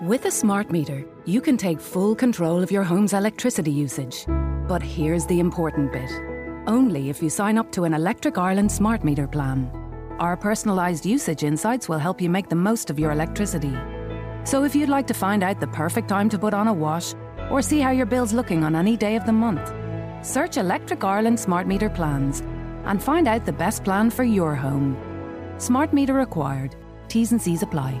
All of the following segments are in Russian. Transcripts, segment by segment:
With a smart meter, you can take full control of your home's electricity usage. But here's the important bit only if you sign up to an Electric Ireland smart meter plan. Our personalised usage insights will help you make the most of your electricity. So if you'd like to find out the perfect time to put on a wash or see how your bill's looking on any day of the month, search Electric Ireland smart meter plans and find out the best plan for your home. Smart meter required. T's and C's apply.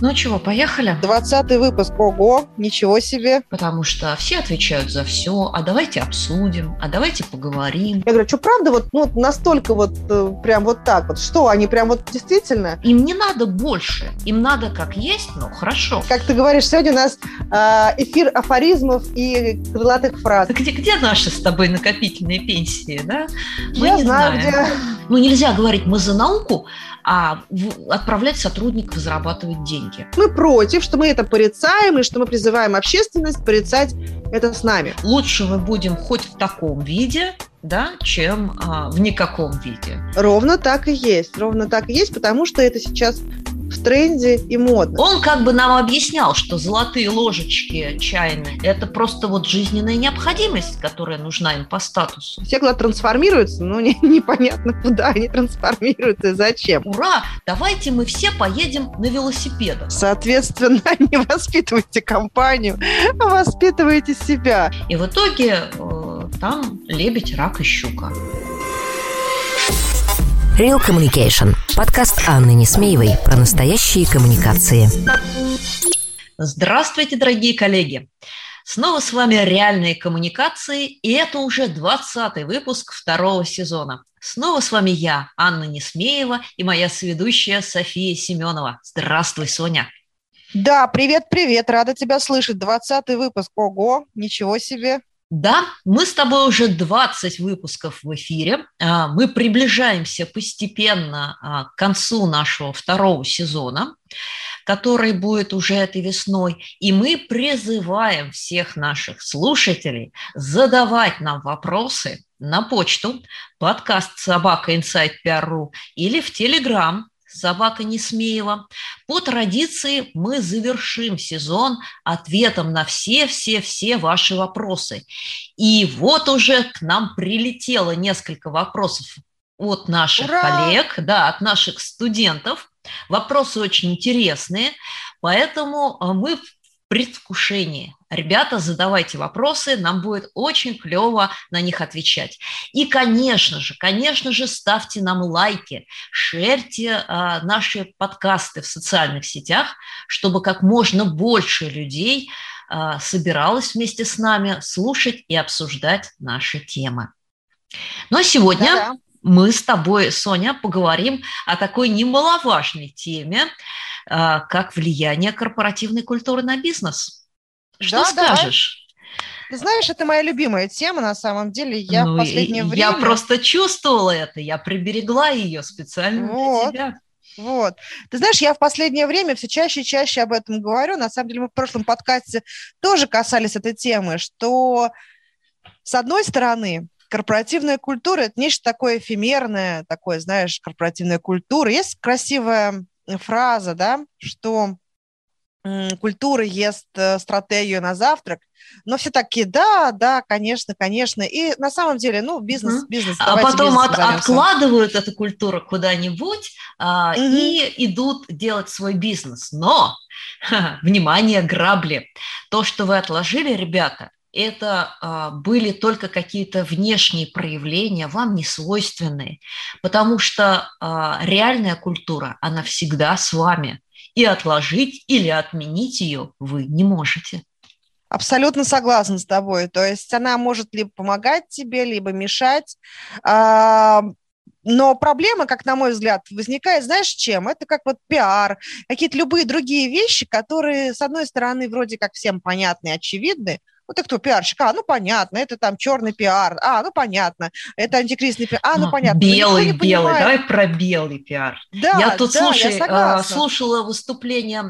Ну чего, поехали? Двадцатый выпуск. Ого, ничего себе. Потому что все отвечают за все. А давайте обсудим, а давайте поговорим. Я говорю, что правда вот ну, настолько вот э, прям вот так вот? Что, они прям вот действительно? Им не надо больше. Им надо как есть, но хорошо. Как ты говоришь, сегодня у нас э, эфир афоризмов и крылатых фраз. Где, где наши с тобой накопительные пенсии, да? Мы Я не знаю, знаем. где. Ну, нельзя говорить «мы за науку», а отправлять сотрудников зарабатывать деньги. Мы против, что мы это порицаем, и что мы призываем общественность порицать это с нами. Лучше мы будем хоть в таком виде, да, чем а, в никаком виде. Ровно так и есть. Ровно так и есть, потому что это сейчас в тренде и модно. Он как бы нам объяснял, что золотые ложечки чайные – это просто вот жизненная необходимость, которая нужна им по статусу. Все куда трансформируются, но не, непонятно, куда они трансформируются и зачем. Ура! Давайте мы все поедем на велосипедах. Соответственно, не воспитывайте компанию, а воспитывайте себя. И в итоге э, там лебедь, рак и щука. Real Communication. Подкаст Анны Несмеевой про настоящие коммуникации. Здравствуйте, дорогие коллеги! Снова с вами «Реальные коммуникации», и это уже 20-й выпуск второго сезона. Снова с вами я, Анна Несмеева, и моя соведущая София Семенова. Здравствуй, Соня! Да, привет-привет, рада тебя слышать. 20-й выпуск, ого, ничего себе. Да, мы с тобой уже 20 выпусков в эфире. А, мы приближаемся постепенно а, к концу нашего второго сезона, который будет уже этой весной. И мы призываем всех наших слушателей задавать нам вопросы на почту подкаст собака или в Телеграм собака Несмеева. По традиции мы завершим сезон ответом на все-все-все ваши вопросы. И вот уже к нам прилетело несколько вопросов от наших Ура! коллег, да, от наших студентов. Вопросы очень интересные, поэтому а, мы предвкушении. Ребята, задавайте вопросы, нам будет очень клево на них отвечать. И, конечно же, конечно же, ставьте нам лайки, шерьте а, наши подкасты в социальных сетях, чтобы как можно больше людей а, собиралось вместе с нами слушать и обсуждать наши темы. Ну а сегодня Да-да. Мы с тобой, Соня, поговорим о такой немаловажной теме, а, как влияние корпоративной культуры на бизнес. Что да, скажешь? Да. Ты знаешь, это моя любимая тема, на самом деле. Я ну, в последнее время... Я просто чувствовала это, я приберегла ее специально вот. для тебя. Вот. Ты знаешь, я в последнее время все чаще и чаще об этом говорю. На самом деле мы в прошлом подкасте тоже касались этой темы, что с одной стороны, корпоративная культура – это нечто такое эфемерное, такое, знаешь, корпоративная культура. Есть красивая фраза, да, что культура ест э, стратегию на завтрак, но все такие, да, да, конечно, конечно. И на самом деле, ну, бизнес, бизнес. А потом от, откладывают эту культуру куда-нибудь а, угу. и идут делать свой бизнес. Но, внимание, грабли. То, что вы отложили, ребята, это а, были только какие-то внешние проявления, вам не свойственные, потому что а, реальная культура, она всегда с вами, и отложить или отменить ее вы не можете. Абсолютно согласна с тобой. То есть она может либо помогать тебе, либо мешать. А, но проблема, как на мой взгляд, возникает, знаешь, чем? Это как вот пиар, какие-то любые другие вещи, которые, с одной стороны, вроде как всем понятны очевидны, Вот ты кто, пиарщик? А, ну понятно, это там черный пиар. А, ну понятно, это антикризисный пиар. А, ну понятно. Белый, белый, давай про белый пиар. Да, я тут, да, слушай, я слушала выступления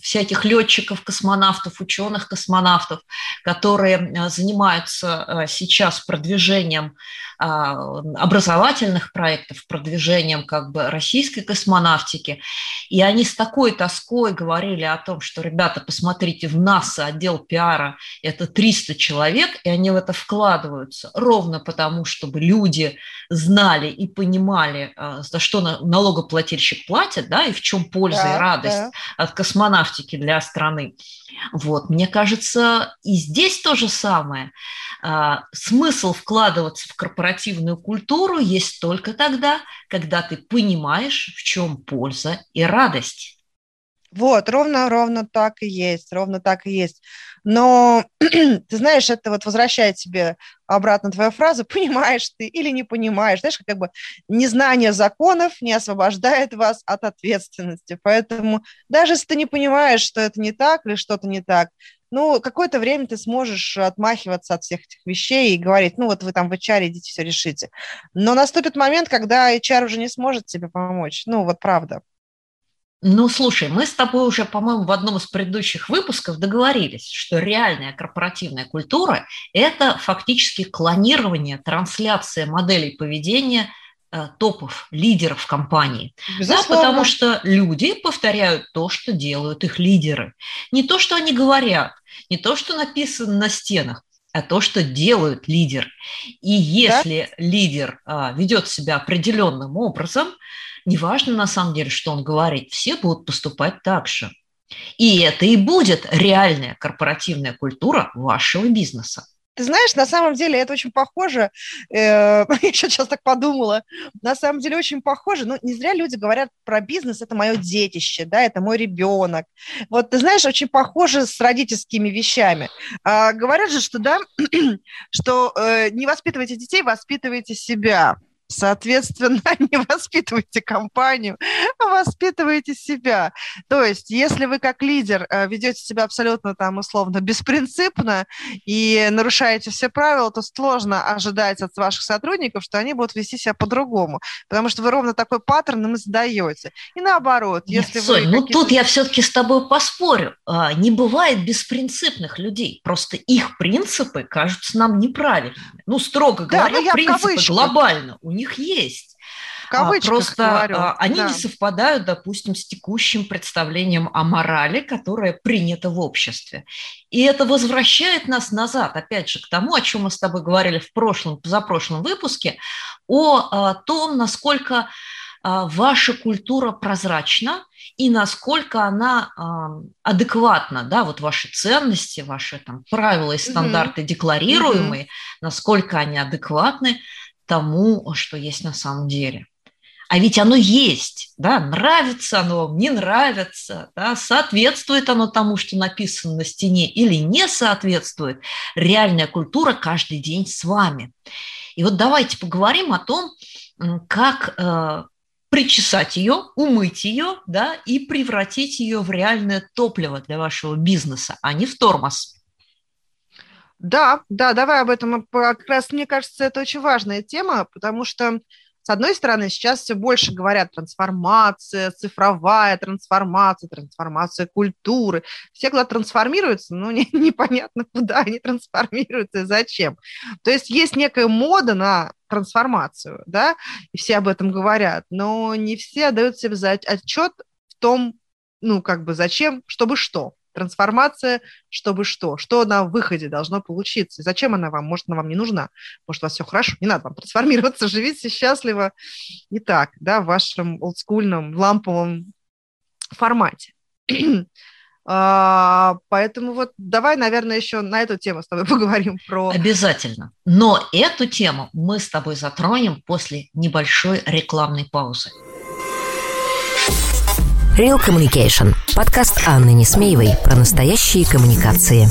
всяких летчиков, космонавтов, ученых космонавтов, которые занимаются сейчас продвижением образовательных проектов, продвижением как бы российской космонавтики. И они с такой тоской говорили о том, что, ребята, посмотрите, в НАСА отдел пиара – это 300 человек, и они в это вкладываются ровно потому, чтобы люди знали и понимали, а, за что налогоплательщик платит, да, и в чем польза да, и радость да. от космонавтики для страны. Вот, мне кажется, и здесь то же самое. А, смысл вкладываться в корпоративную культуру есть только тогда, когда ты понимаешь, в чем польза и радость. Вот, ровно, ровно так и есть, ровно так и есть. Но, ты знаешь, это вот возвращает тебе обратно твою фразу, понимаешь ты или не понимаешь. Знаешь, как бы незнание законов не освобождает вас от ответственности. Поэтому даже если ты не понимаешь, что это не так или что-то не так, ну, какое-то время ты сможешь отмахиваться от всех этих вещей и говорить, ну, вот вы там в HR идите, все решите. Но наступит момент, когда HR уже не сможет тебе помочь. Ну, вот правда. Ну, слушай, мы с тобой уже, по-моему, в одном из предыдущих выпусков договорились, что реальная корпоративная культура – это фактически клонирование, трансляция моделей поведения э, топов, лидеров компании. Да, потому что люди повторяют то, что делают их лидеры. Не то, что они говорят, не то, что написано на стенах, а то, что делают лидер. И если да? лидер а, ведет себя определенным образом, неважно на самом деле, что он говорит, все будут поступать так же. И это и будет реальная корпоративная культура вашего бизнеса. Ты знаешь, на самом деле это очень похоже, э, я сейчас так подумала, на самом деле очень похоже, ну, не зря люди говорят про бизнес, это мое детище, да, это мой ребенок. Вот, ты знаешь, очень похоже с родительскими вещами. А, говорят же, что, да, что э, не воспитывайте детей, воспитывайте себя. Соответственно, не воспитывайте компанию, а воспитывайте себя. То есть, если вы как лидер э, ведете себя абсолютно там условно беспринципно и нарушаете все правила, то сложно ожидать от ваших сотрудников, что они будут вести себя по-другому, потому что вы ровно такой паттерн им задаете. И наоборот, Нет, если Соль, вы... ну тут я все-таки с тобой поспорю. А, не бывает беспринципных людей, просто их принципы кажутся нам неправильными. Ну, строго да, говоря, принципы глобально у них есть. А, просто говорю. А, они да. не совпадают, допустим, с текущим представлением о морали, которое принято в обществе. И это возвращает нас назад, опять же, к тому, о чем мы с тобой говорили в прошлом, позапрошлом выпуске, о а, том, насколько ваша культура прозрачна и насколько она адекватна, да, вот ваши ценности, ваши там правила и стандарты угу. декларируемые, угу. насколько они адекватны тому, что есть на самом деле. А ведь оно есть, да, нравится оно вам, не нравится, да, соответствует оно тому, что написано на стене или не соответствует. Реальная культура каждый день с вами. И вот давайте поговорим о том, как э, причесать ее, умыть ее, да, и превратить ее в реальное топливо для вашего бизнеса, а не в тормоз. Да, да, давай об этом. Как раз мне кажется, это очень важная тема, потому что, с одной стороны, сейчас все больше говорят трансформация, цифровая трансформация, трансформация культуры. Все куда трансформируются, но не, непонятно, куда они трансформируются и зачем. То есть есть некая мода на трансформацию, да, и все об этом говорят, но не все отдают себе отчет в том, ну, как бы, зачем, чтобы что. Трансформация, чтобы что? Что на выходе должно получиться? зачем она вам? Может, она вам не нужна? Может, у вас все хорошо? Не надо вам трансформироваться, живите счастливо и так, да, в вашем олдскульном, ламповом формате. А, поэтому вот давай, наверное, еще на эту тему с тобой поговорим про... Обязательно. Но эту тему мы с тобой затронем после небольшой рекламной паузы. Real Communication. Подкаст Анны Несмеевой про настоящие коммуникации.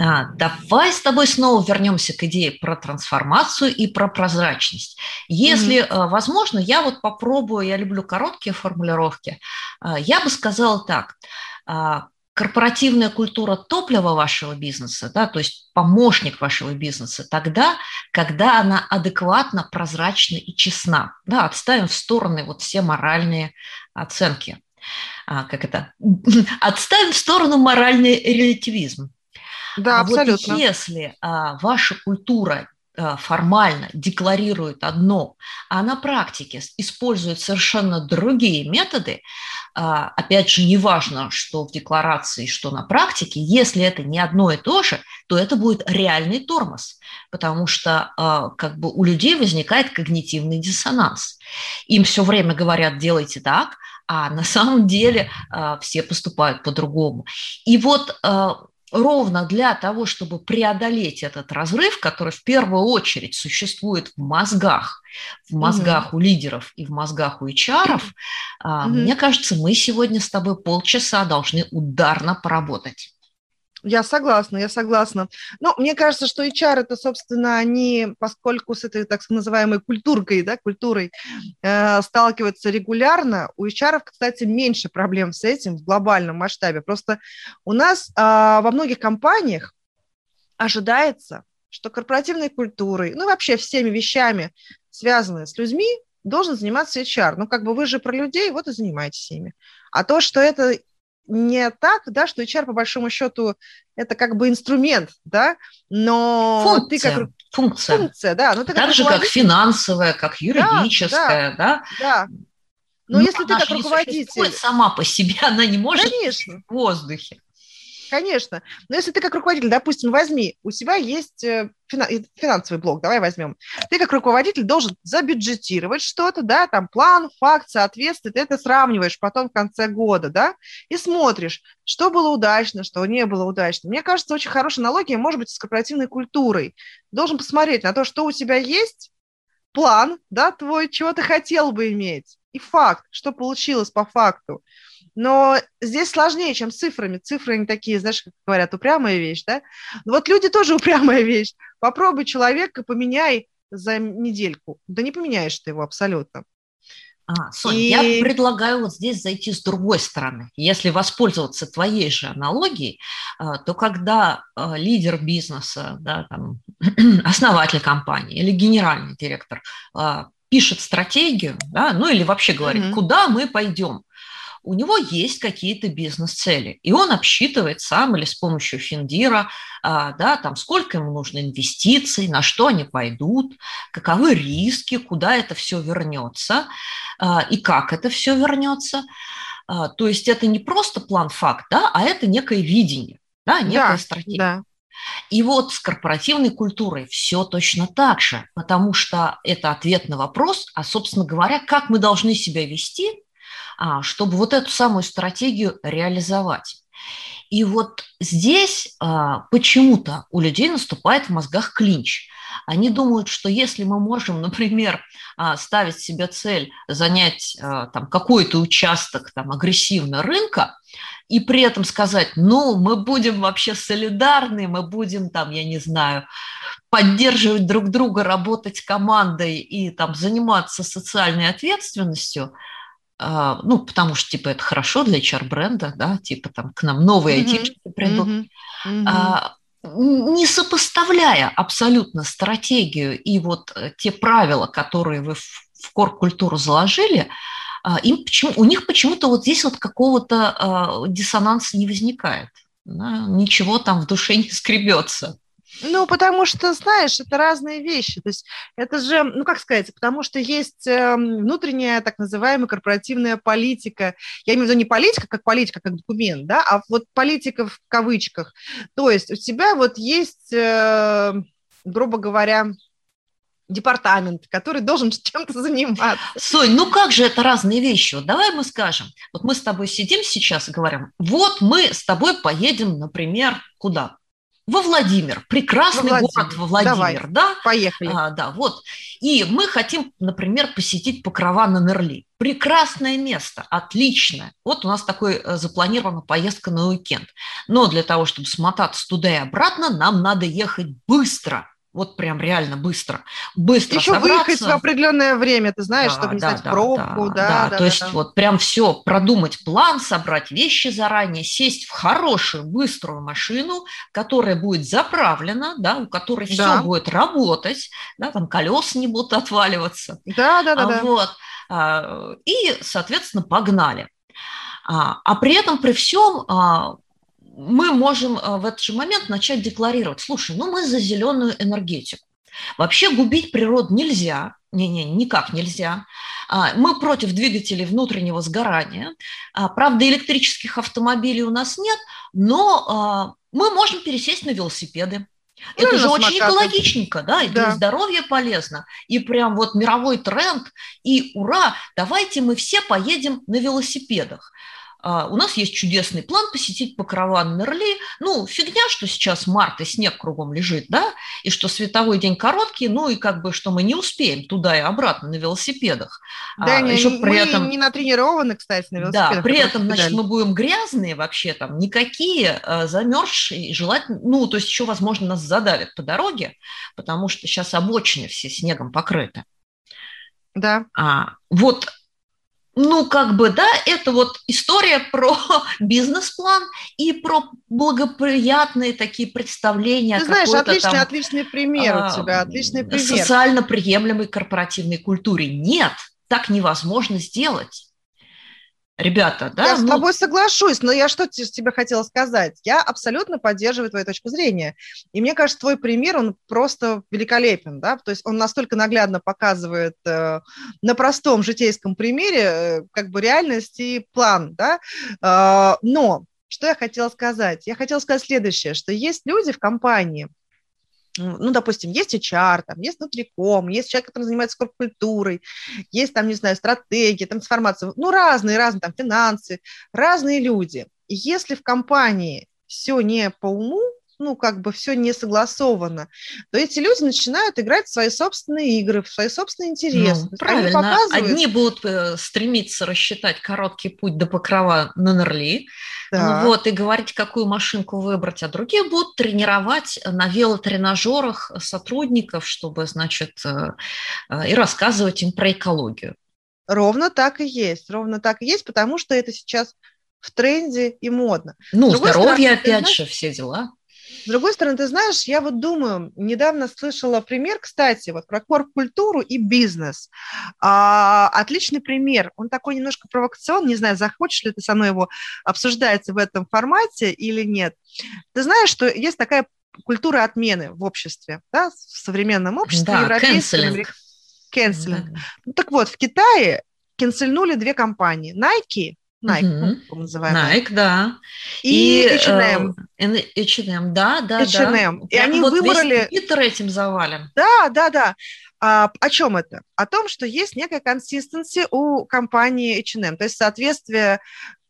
А, давай с тобой снова вернемся к идее про трансформацию и про прозрачность. Если mm-hmm. возможно, я вот попробую, я люблю короткие формулировки. А, я бы сказала так. А, корпоративная культура топлива вашего бизнеса, да, то есть помощник вашего бизнеса, тогда, когда она адекватно, прозрачна и честна. Да, отставим в стороны вот все моральные оценки. А, как это? Отставим в сторону моральный релятивизм. Да, а абсолютно. Вот если а, ваша культура а, формально декларирует одно, а на практике использует совершенно другие методы, а, опять же, не важно, что в декларации, что на практике, если это не одно и то же, то это будет реальный тормоз, потому что а, как бы у людей возникает когнитивный диссонанс. Им все время говорят, делайте так, а на самом деле все поступают по-другому. И вот ровно для того, чтобы преодолеть этот разрыв, который в первую очередь существует в мозгах, в мозгах угу. у лидеров и в мозгах у HR, угу. мне кажется, мы сегодня с тобой полчаса должны ударно поработать. Я согласна, я согласна. Ну, мне кажется, что HR это, собственно, они, поскольку с этой так называемой культуркой, да, культурой э, сталкиваются регулярно, у HR, кстати, меньше проблем с этим в глобальном масштабе. Просто у нас э, во многих компаниях ожидается, что корпоративной культурой, ну, вообще всеми вещами, связанными с людьми, должен заниматься HR. Ну, как бы вы же про людей, вот и занимаетесь ими. А то, что это не так, да, что HR по большому счету это как бы инструмент, да, но функция, ты как функция, функция, да, но ты так как же как финансовая, как юридическая, да, да. да. Но, но если ты как руководитель сама по себе, она не может Конечно. в воздухе. Конечно. Но если ты как руководитель, допустим, возьми, у себя есть э, финансовый блок, давай возьмем. Ты как руководитель должен забюджетировать что-то, да, там план, факт, соответствие, ты это сравниваешь потом в конце года, да, и смотришь, что было удачно, что не было удачно. Мне кажется, очень хорошая аналогия может быть с корпоративной культурой. Должен посмотреть на то, что у тебя есть, план, да, твой, чего ты хотел бы иметь, и факт, что получилось по факту. Но здесь сложнее, чем с цифрами. Цифры они такие, знаешь, как говорят, упрямая вещь, да? Но вот люди тоже упрямая вещь. Попробуй человека, поменяй за недельку. Да не поменяешь ты его абсолютно. А, Соня, и... я предлагаю вот здесь зайти с другой стороны. Если воспользоваться твоей же аналогией, а, то когда а, лидер бизнеса, да, там, основатель компании или генеральный директор а, пишет стратегию, да, ну или вообще говорит, mm-hmm. куда мы пойдем, у него есть какие-то бизнес-цели, и он обсчитывает сам или с помощью Финдира, а, да, там, сколько ему нужно инвестиций, на что они пойдут, каковы риски, куда это все вернется а, и как это все вернется. А, то есть это не просто план-факт, да, а это некое видение, да, некая да, стратегия. Да. И вот с корпоративной культурой все точно так же, потому что это ответ на вопрос, а, собственно говоря, как мы должны себя вести, чтобы вот эту самую стратегию реализовать. И вот здесь а, почему-то у людей наступает в мозгах клинч. Они думают, что если мы можем, например, а, ставить себе цель занять там, какой-то участок там, агрессивно рынка, и при этом сказать, ну, мы будем вообще солидарны, мы будем там, я не знаю, поддерживать друг друга, работать командой и там заниматься социальной ответственностью – а, ну, потому что, типа, это хорошо для HR-бренда, да, типа, там, к нам новые айтишники mm-hmm. придут, mm-hmm. Mm-hmm. не сопоставляя абсолютно стратегию и вот э, те правила, которые вы в, в кор-культуру заложили, а, им почему, у них почему-то вот здесь вот какого-то диссонанса не возникает. Да, ничего там в душе не скребется. Ну, потому что, знаешь, это разные вещи. То есть это же, ну, как сказать, потому что есть эм, внутренняя так называемая корпоративная политика. Я имею в виду не политика как политика, как документ, да, а вот политика в кавычках. То есть у тебя вот есть, э, грубо говоря, департамент, который должен чем-то заниматься. Сонь, ну как же это разные вещи? Вот давай мы скажем, вот мы с тобой сидим сейчас и говорим, вот мы с тобой поедем, например, куда? Во Владимир, прекрасный во Владимир. город во Владимир, Давай, да? Поехали. А, да, вот. И мы хотим, например, посетить Покрова на Нерли. Прекрасное место, отличное. Вот у нас такой э, запланирована поездка на уикенд. Но для того, чтобы смотаться туда и обратно, нам надо ехать быстро вот прям реально быстро, быстро Еще собраться. выехать в определенное время, ты знаешь, да, чтобы не да, стать да, пробку. Да, да, да, да, то да, есть да. вот прям все, продумать план, собрать вещи заранее, сесть в хорошую, быструю машину, которая будет заправлена, да, у которой да. все будет работать, да, там колеса не будут отваливаться. Да, да, да. А, вот. А, и, соответственно, погнали. А, а при этом, при всем, а, мы можем э, в этот же момент начать декларировать, слушай, ну мы за зеленую энергетику. Вообще губить природу нельзя, не-не, никак нельзя. А, мы против двигателей внутреннего сгорания. А, правда, электрических автомобилей у нас нет, но а, мы можем пересесть на велосипеды. Ну, Это же очень экологичненько, да, и да. для здоровья полезно. И прям вот мировой тренд, и ура, давайте мы все поедем на велосипедах. А, у нас есть чудесный план посетить покрова Нерли. Ну, фигня, что сейчас март и снег кругом лежит, да, и что световой день короткий, ну и как бы, что мы не успеем туда и обратно на велосипедах. Да, а, не, еще при мы этом... не натренированы, кстати, на велосипедах. Да, при этом, значит, мы будем грязные вообще там, никакие, а, замерзшие, желательно, ну, то есть еще, возможно, нас задавят по дороге, потому что сейчас обочины все снегом покрыты. Да. А, вот ну, как бы, да, это вот история про бизнес-план и про благоприятные такие представления. Ты знаешь, отличный, там, отличный пример у тебя, отличный пример. Социально приемлемой корпоративной культуре. Нет, так невозможно сделать. Ребята, да? Я ну... с тобой соглашусь, но я что тебе хотела сказать? Я абсолютно поддерживаю твою точку зрения. И мне кажется, твой пример, он просто великолепен, да? То есть он настолько наглядно показывает э, на простом житейском примере э, как бы реальность и план, да? Э, но что я хотела сказать? Я хотела сказать следующее, что есть люди в компании, ну, допустим, есть HR, там, есть внутриком, есть человек, который занимается корпкультурой, есть там, не знаю, стратегия, трансформация, ну, разные, разные, там, финансы, разные люди. И если в компании все не по уму, ну, как бы все не согласовано, то эти люди начинают играть в свои собственные игры, в свои собственные интересы. Ну, правильно. Показывают... Одни будут э, стремиться рассчитать короткий путь до покрова на Нерли, да. вот, и говорить, какую машинку выбрать, а другие будут тренировать на велотренажерах сотрудников, чтобы, значит, э, э, и рассказывать им про экологию. Ровно так и есть, ровно так и есть, потому что это сейчас в тренде и модно. Ну, здоровье, стороны, опять знаешь, же, все дела. С другой стороны, ты знаешь, я вот думаю, недавно слышала пример, кстати, вот про корп-культуру и бизнес. А, отличный пример. Он такой немножко провокационный, не знаю, захочешь ли ты со мной его обсуждать в этом формате или нет. Ты знаешь, что есть такая культура отмены в обществе, да, в современном обществе, да, европейском. Кэнселинг. Да. Ну, так вот, в Китае канцельнули две компании. Nike Nike, угу. называемый. Nike, да. И, и H&M. H&M, да, да, H&M. да. И они вот выбрали... Твиттер этим завален. Да, да, да. А, о чем это? О том, что есть некая консистенция у компании H&M, то есть соответствие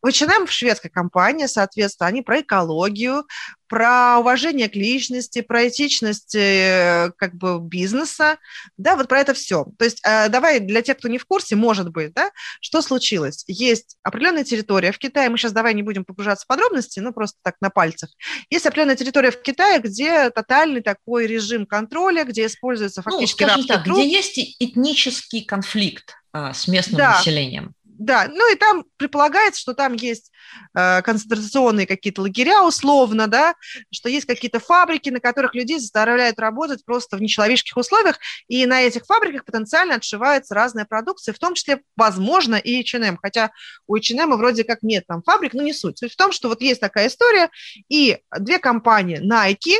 H&M шведская компания, соответственно, они про экологию, про уважение к личности, про этичность э, как бы бизнеса, да, вот про это все. То есть э, давай для тех, кто не в курсе, может быть, да, что случилось? Есть определенная территория в Китае, мы сейчас давай не будем погружаться в подробности, ну просто так на пальцах. Есть определенная территория в Китае, где тотальный такой режим контроля, где используется ну, фактически ну, так, труд. где есть этнический конфликт а, с местным да. населением. Да, ну и там предполагается, что там есть э, концентрационные какие-то лагеря условно, да, что есть какие-то фабрики, на которых людей заставляют работать просто в нечеловеческих условиях, и на этих фабриках потенциально отшивается разная продукция, в том числе, возможно, и H&M, хотя у H&M вроде как нет там фабрик, но не суть. Суть в том, что вот есть такая история, и две компании Nike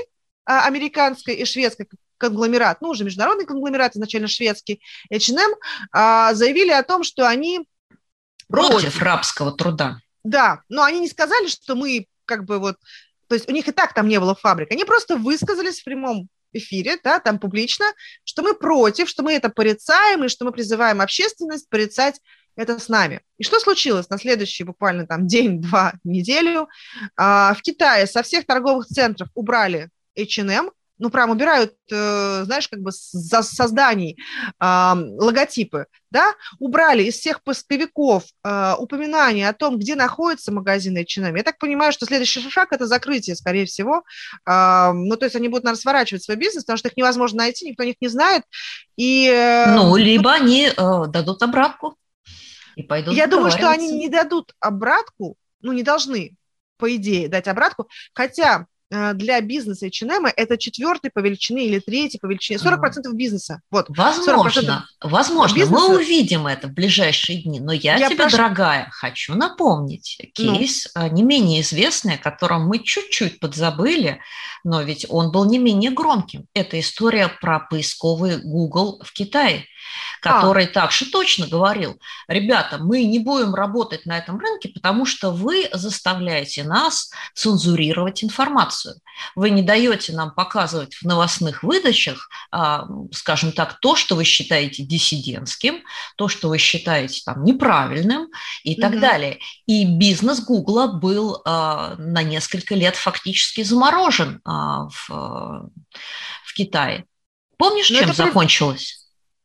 американская и шведская конгломерат, ну, уже международный конгломерат, изначально шведский, H&M, заявили о том, что они против, рабского труда. Да, но они не сказали, что мы как бы вот, то есть у них и так там не было фабрик, они просто высказались в прямом эфире, да, там публично, что мы против, что мы это порицаем, и что мы призываем общественность порицать это с нами. И что случилось на следующий буквально там день, два, неделю? А, в Китае со всех торговых центров убрали H&M, ну, прям убирают, э, знаешь, как бы за созданий э, логотипы, да, убрали из всех поисковиков э, упоминания о том, где находится магазин H&M. Я так понимаю, что следующий шаг – это закрытие, скорее всего. Э, ну, то есть они будут, наверное, сворачивать свой бизнес, потому что их невозможно найти, никто о них не знает. И, э, ну, либо они э, дадут обратку и пойдут Я думаю, что они не дадут обратку, ну, не должны, по идее, дать обратку, хотя для бизнеса H&M это четвертый по величине или третий по величине, 40% бизнеса. Вот, возможно, возможно, бизнеса. мы увидим это в ближайшие дни, но я, я тебе, прошу... дорогая, хочу напомнить кейс ну. не менее известный, о котором мы чуть-чуть подзабыли, но ведь он был не менее громким. Это история про поисковый Google в Китае который а. также точно говорил, ребята, мы не будем работать на этом рынке, потому что вы заставляете нас цензурировать информацию. Вы не даете нам показывать в новостных выдачах, а, скажем так, то, что вы считаете диссидентским, то, что вы считаете там неправильным и так угу. далее. И бизнес Гугла был а, на несколько лет фактически заморожен в, в Китае. Помнишь, Но чем закончилось?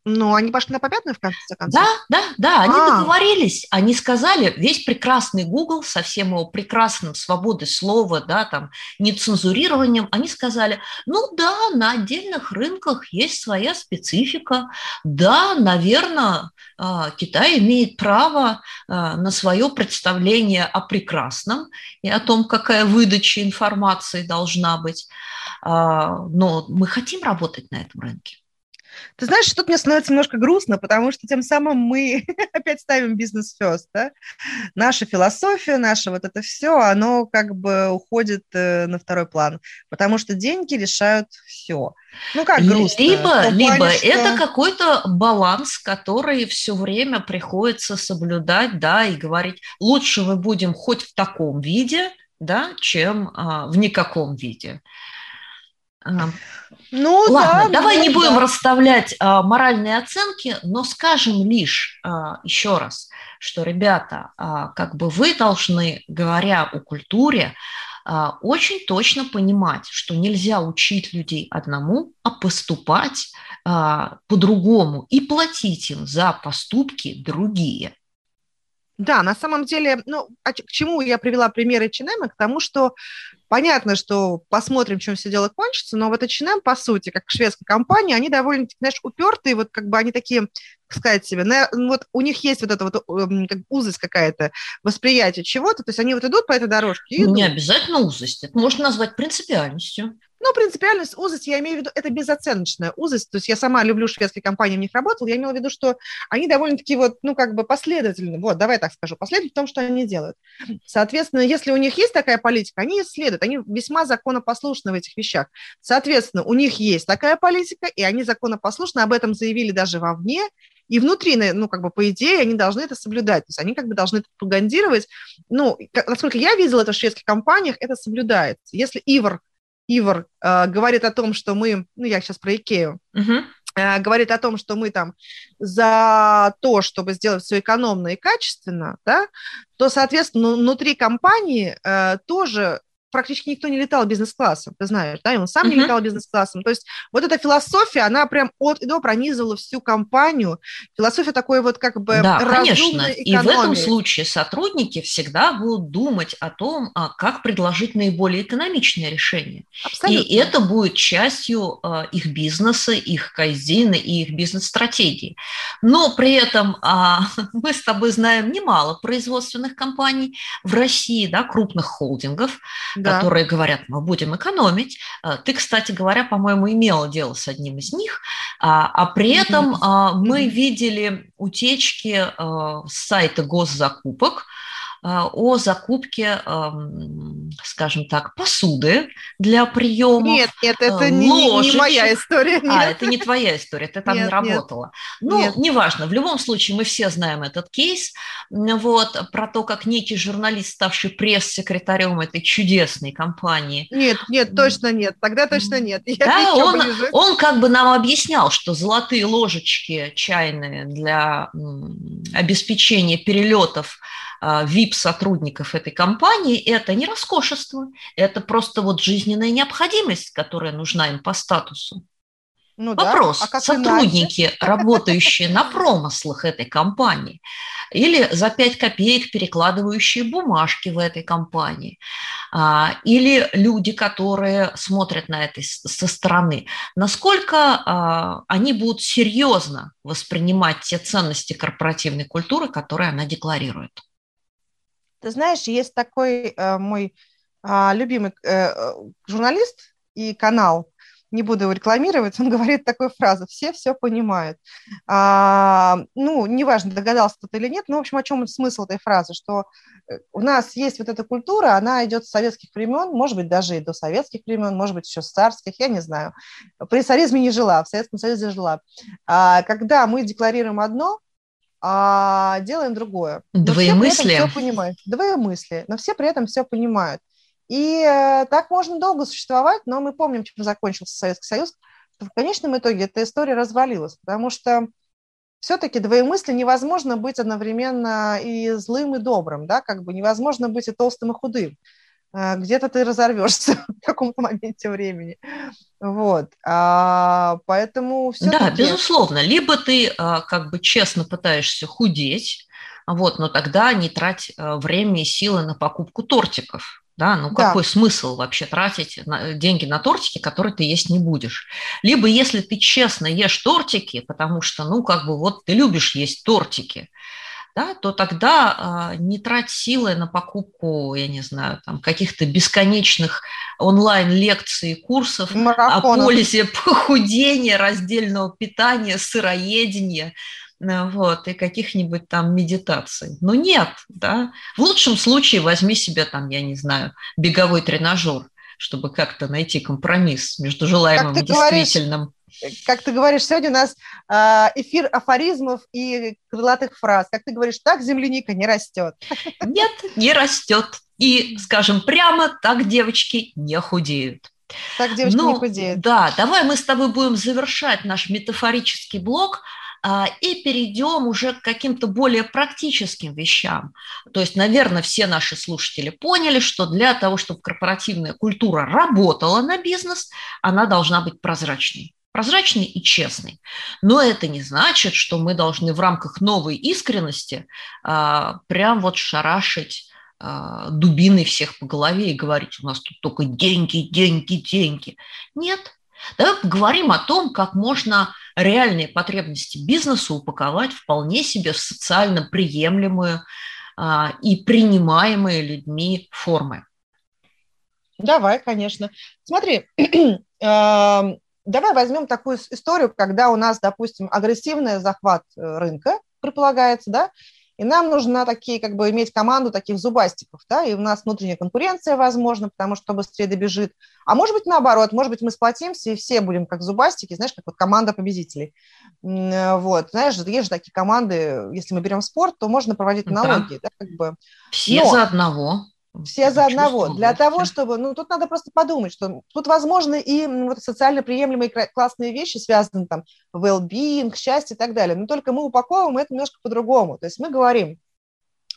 Ну, они пошли на попятную в конце концов? Да, да, да, они а. договорились. Они сказали, весь прекрасный Google со всем его прекрасным свободой слова, да, там, нецензурированием, они сказали, ну да, на отдельных рынках есть своя специфика. Да, наверное, а, Китай имеет право а, на свое представление о прекрасном и о том, какая выдача информации должна быть. А, но мы хотим работать на этом рынке. Ты знаешь, тут мне становится немножко грустно, потому что тем самым мы опять ставим бизнес first, да? Наша философия, наше вот это все, оно как бы уходит э, на второй план, потому что деньги решают все. Ну как грустно? Либо, либо плане, что... это какой-то баланс, который все время приходится соблюдать, да, и говорить, лучше мы будем хоть в таком виде, да, чем а, в никаком виде. Ну, Ладно, да, давай ну, не будем да. расставлять а, моральные оценки, но скажем лишь а, еще раз, что, ребята, а, как бы вы должны, говоря о культуре, а, очень точно понимать, что нельзя учить людей одному, а поступать а, по-другому и платить им за поступки другие. Да, на самом деле, ну, а к чему я привела примеры H&M? К тому, что понятно, что посмотрим, чем все дело кончится, но вот H&M, по сути, как шведская компания, они довольно, знаешь, упертые, вот как бы они такие, как сказать себе, на, ну, вот у них есть вот эта вот эм, как, узость какая-то, восприятие чего-то, то есть они вот идут по этой дорожке. Ну, не обязательно узость, это можно назвать принципиальностью. Ну, принципиальность, узость, я имею в виду, это безоценочная узость. То есть я сама люблю шведские компании, в них работала. Я имела в виду, что они довольно-таки вот, ну, как бы последовательны. Вот, давай так скажу, последовательны в том, что они делают. Соответственно, если у них есть такая политика, они исследуют, они весьма законопослушны в этих вещах. Соответственно, у них есть такая политика, и они законопослушны, об этом заявили даже вовне, и внутри, ну, как бы, по идее, они должны это соблюдать. То есть они как бы должны это пропагандировать. Ну, насколько я видела это в шведских компаниях, это соблюдается. Если Ивар Ивар э, говорит о том, что мы, ну, я сейчас про Икею, uh-huh. говорит о том, что мы там за то, чтобы сделать все экономно и качественно, да, то, соответственно, внутри компании э, тоже практически никто не летал бизнес-классом, ты знаешь, да, и он сам uh-huh. не летал бизнес-классом. То есть вот эта философия, она прям от и до пронизывала всю компанию. Философия такой вот как бы Да, конечно. Экономии. И в этом случае сотрудники всегда будут думать о том, а, как предложить наиболее экономичное решение. Абсолютно. И это будет частью а, их бизнеса, их кайдзина и их бизнес-стратегии. Но при этом а, мы с тобой знаем немало производственных компаний в России, да, крупных холдингов, да. которые говорят, мы будем экономить. А, ты, кстати говоря, по-моему, имела дело с одним из них, а, а при этом mm-hmm. мы видели утечки с сайта госзакупок о закупке скажем так, посуды для приема. Нет, нет, это не, не моя история. Нет. А, это не твоя история, ты там нет, не работала. Нет. Ну, нет. неважно, в любом случае мы все знаем этот кейс, вот, про то, как некий журналист, ставший пресс-секретарем этой чудесной компании. Нет, нет, точно нет, тогда точно нет. Я да, он, он как бы нам объяснял, что золотые ложечки чайные для обеспечения перелетов VIP-сотрудников а, этой компании, это не роскошество, это просто вот жизненная необходимость, которая нужна им по статусу. Ну, Вопрос. Да. А Сотрудники, иначе? работающие на промыслах этой компании, или за 5 копеек перекладывающие бумажки в этой компании, а, или люди, которые смотрят на это со стороны, насколько а, они будут серьезно воспринимать те ценности корпоративной культуры, которые она декларирует. Ты знаешь, есть такой э, мой э, любимый э, журналист и канал, не буду его рекламировать, он говорит такую фразу, все все понимают. А, ну, неважно, догадался кто-то или нет, но, в общем, о чем смысл этой фразы, что э, у нас есть вот эта культура, она идет с советских времен, может быть, даже и до советских времен, может быть, еще с царских, я не знаю. При царизме не жила, в Советском Союзе жила. А, когда мы декларируем одно, а делаем другое. Двоемыслие. Все понимают. Двоемыслие, но все при этом все понимают. И э, так можно долго существовать, но мы помним, чем закончился Советский Союз, что в конечном итоге эта история развалилась, потому что все-таки двоемыслие невозможно быть одновременно и злым, и добрым, да, как бы невозможно быть и толстым, и худым. Э, где-то ты разорвешься в каком-то моменте времени. Вот. А, поэтому все Да, безусловно. Либо ты а, как бы честно пытаешься худеть, вот, но тогда не трать а, время и силы на покупку тортиков. Да, ну да. какой смысл вообще тратить деньги на тортики, которые ты есть не будешь? Либо если ты честно ешь тортики, потому что, ну, как бы вот ты любишь есть тортики, да, то тогда э, не трать силы на покупку, я не знаю, там, каких-то бесконечных онлайн-лекций, курсов Марафонов. о пользе похудения, раздельного питания, сыроедения, э, вот, и каких-нибудь там медитаций. Но нет, да. В лучшем случае возьми себе там, я не знаю, беговой тренажер, чтобы как-то найти компромисс между желаемым и действительным. Говоришь, как ты говоришь, сегодня у нас а, эфир афоризмов и крылатых фраз. Как ты говоришь, так земляника не растет. Нет, не растет. И, скажем прямо, так девочки не худеют. Так девочки ну, не худеют. Да, давай мы с тобой будем завершать наш метафорический блок а, и перейдем уже к каким-то более практическим вещам. То есть, наверное, все наши слушатели поняли, что для того, чтобы корпоративная культура работала на бизнес, она должна быть прозрачной прозрачный и честный. Но это не значит, что мы должны в рамках новой искренности а, прям вот шарашить а, дубиной всех по голове и говорить, у нас тут только деньги, деньги, деньги. Нет. Давай поговорим о том, как можно реальные потребности бизнеса упаковать вполне себе в социально приемлемые а, и принимаемые людьми формы. Давай, конечно. Смотри, Давай возьмем такую историю, когда у нас, допустим, агрессивный захват э, рынка предполагается, да, и нам нужно такие, как бы, иметь команду таких зубастиков, да, и у нас внутренняя конкуренция, возможно, потому что быстрее добежит. А может быть, наоборот, может быть, мы сплотимся, и все будем как зубастики, знаешь, как вот команда победителей. Э, вот, знаешь, есть же такие команды, если мы берем спорт, то можно проводить аналогии, да, да как бы. Все Но... за одного. Все за одного. Для того, чтобы... Ну, тут надо просто подумать, что тут, возможно, и вот социально приемлемые классные вещи, связанные там well-being, счастье и так далее. Но только мы упаковываем это немножко по-другому. То есть мы говорим,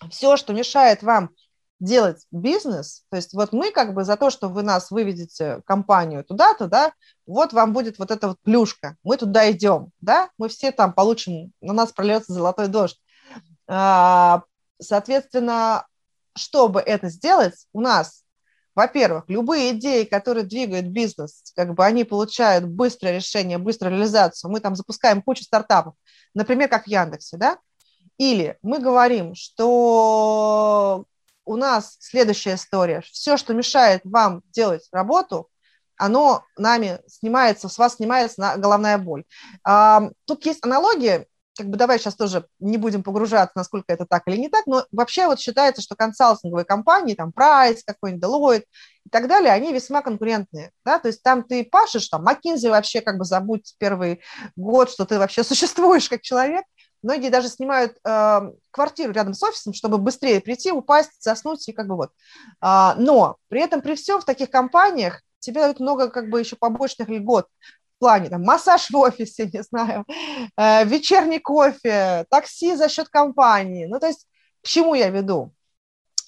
все, что мешает вам делать бизнес, то есть вот мы как бы за то, что вы нас выведете компанию туда-то, да, вот вам будет вот эта вот плюшка, мы туда идем, да, мы все там получим, на нас прольется золотой дождь. А, соответственно, чтобы это сделать, у нас, во-первых, любые идеи, которые двигают бизнес, как бы они получают быстрое решение, быструю реализацию. Мы там запускаем кучу стартапов, например, как в Яндексе, да? Или мы говорим, что у нас следующая история. Все, что мешает вам делать работу, оно нами снимается, с вас снимается головная боль. Тут есть аналогия как бы давай сейчас тоже не будем погружаться, насколько это так или не так, но вообще вот считается, что консалтинговые компании, там Price, какой-нибудь Deloitte и так далее, они весьма конкурентные, да, то есть там ты пашешь, там McKinsey вообще как бы забудь первый год, что ты вообще существуешь как человек, многие даже снимают э, квартиру рядом с офисом, чтобы быстрее прийти, упасть, заснуть и как бы вот. А, но при этом при всем в таких компаниях тебе дают много как бы еще побочных льгот в плане там, массаж в офисе, не знаю, э, вечерний кофе, такси за счет компании. Ну, то есть к чему я веду?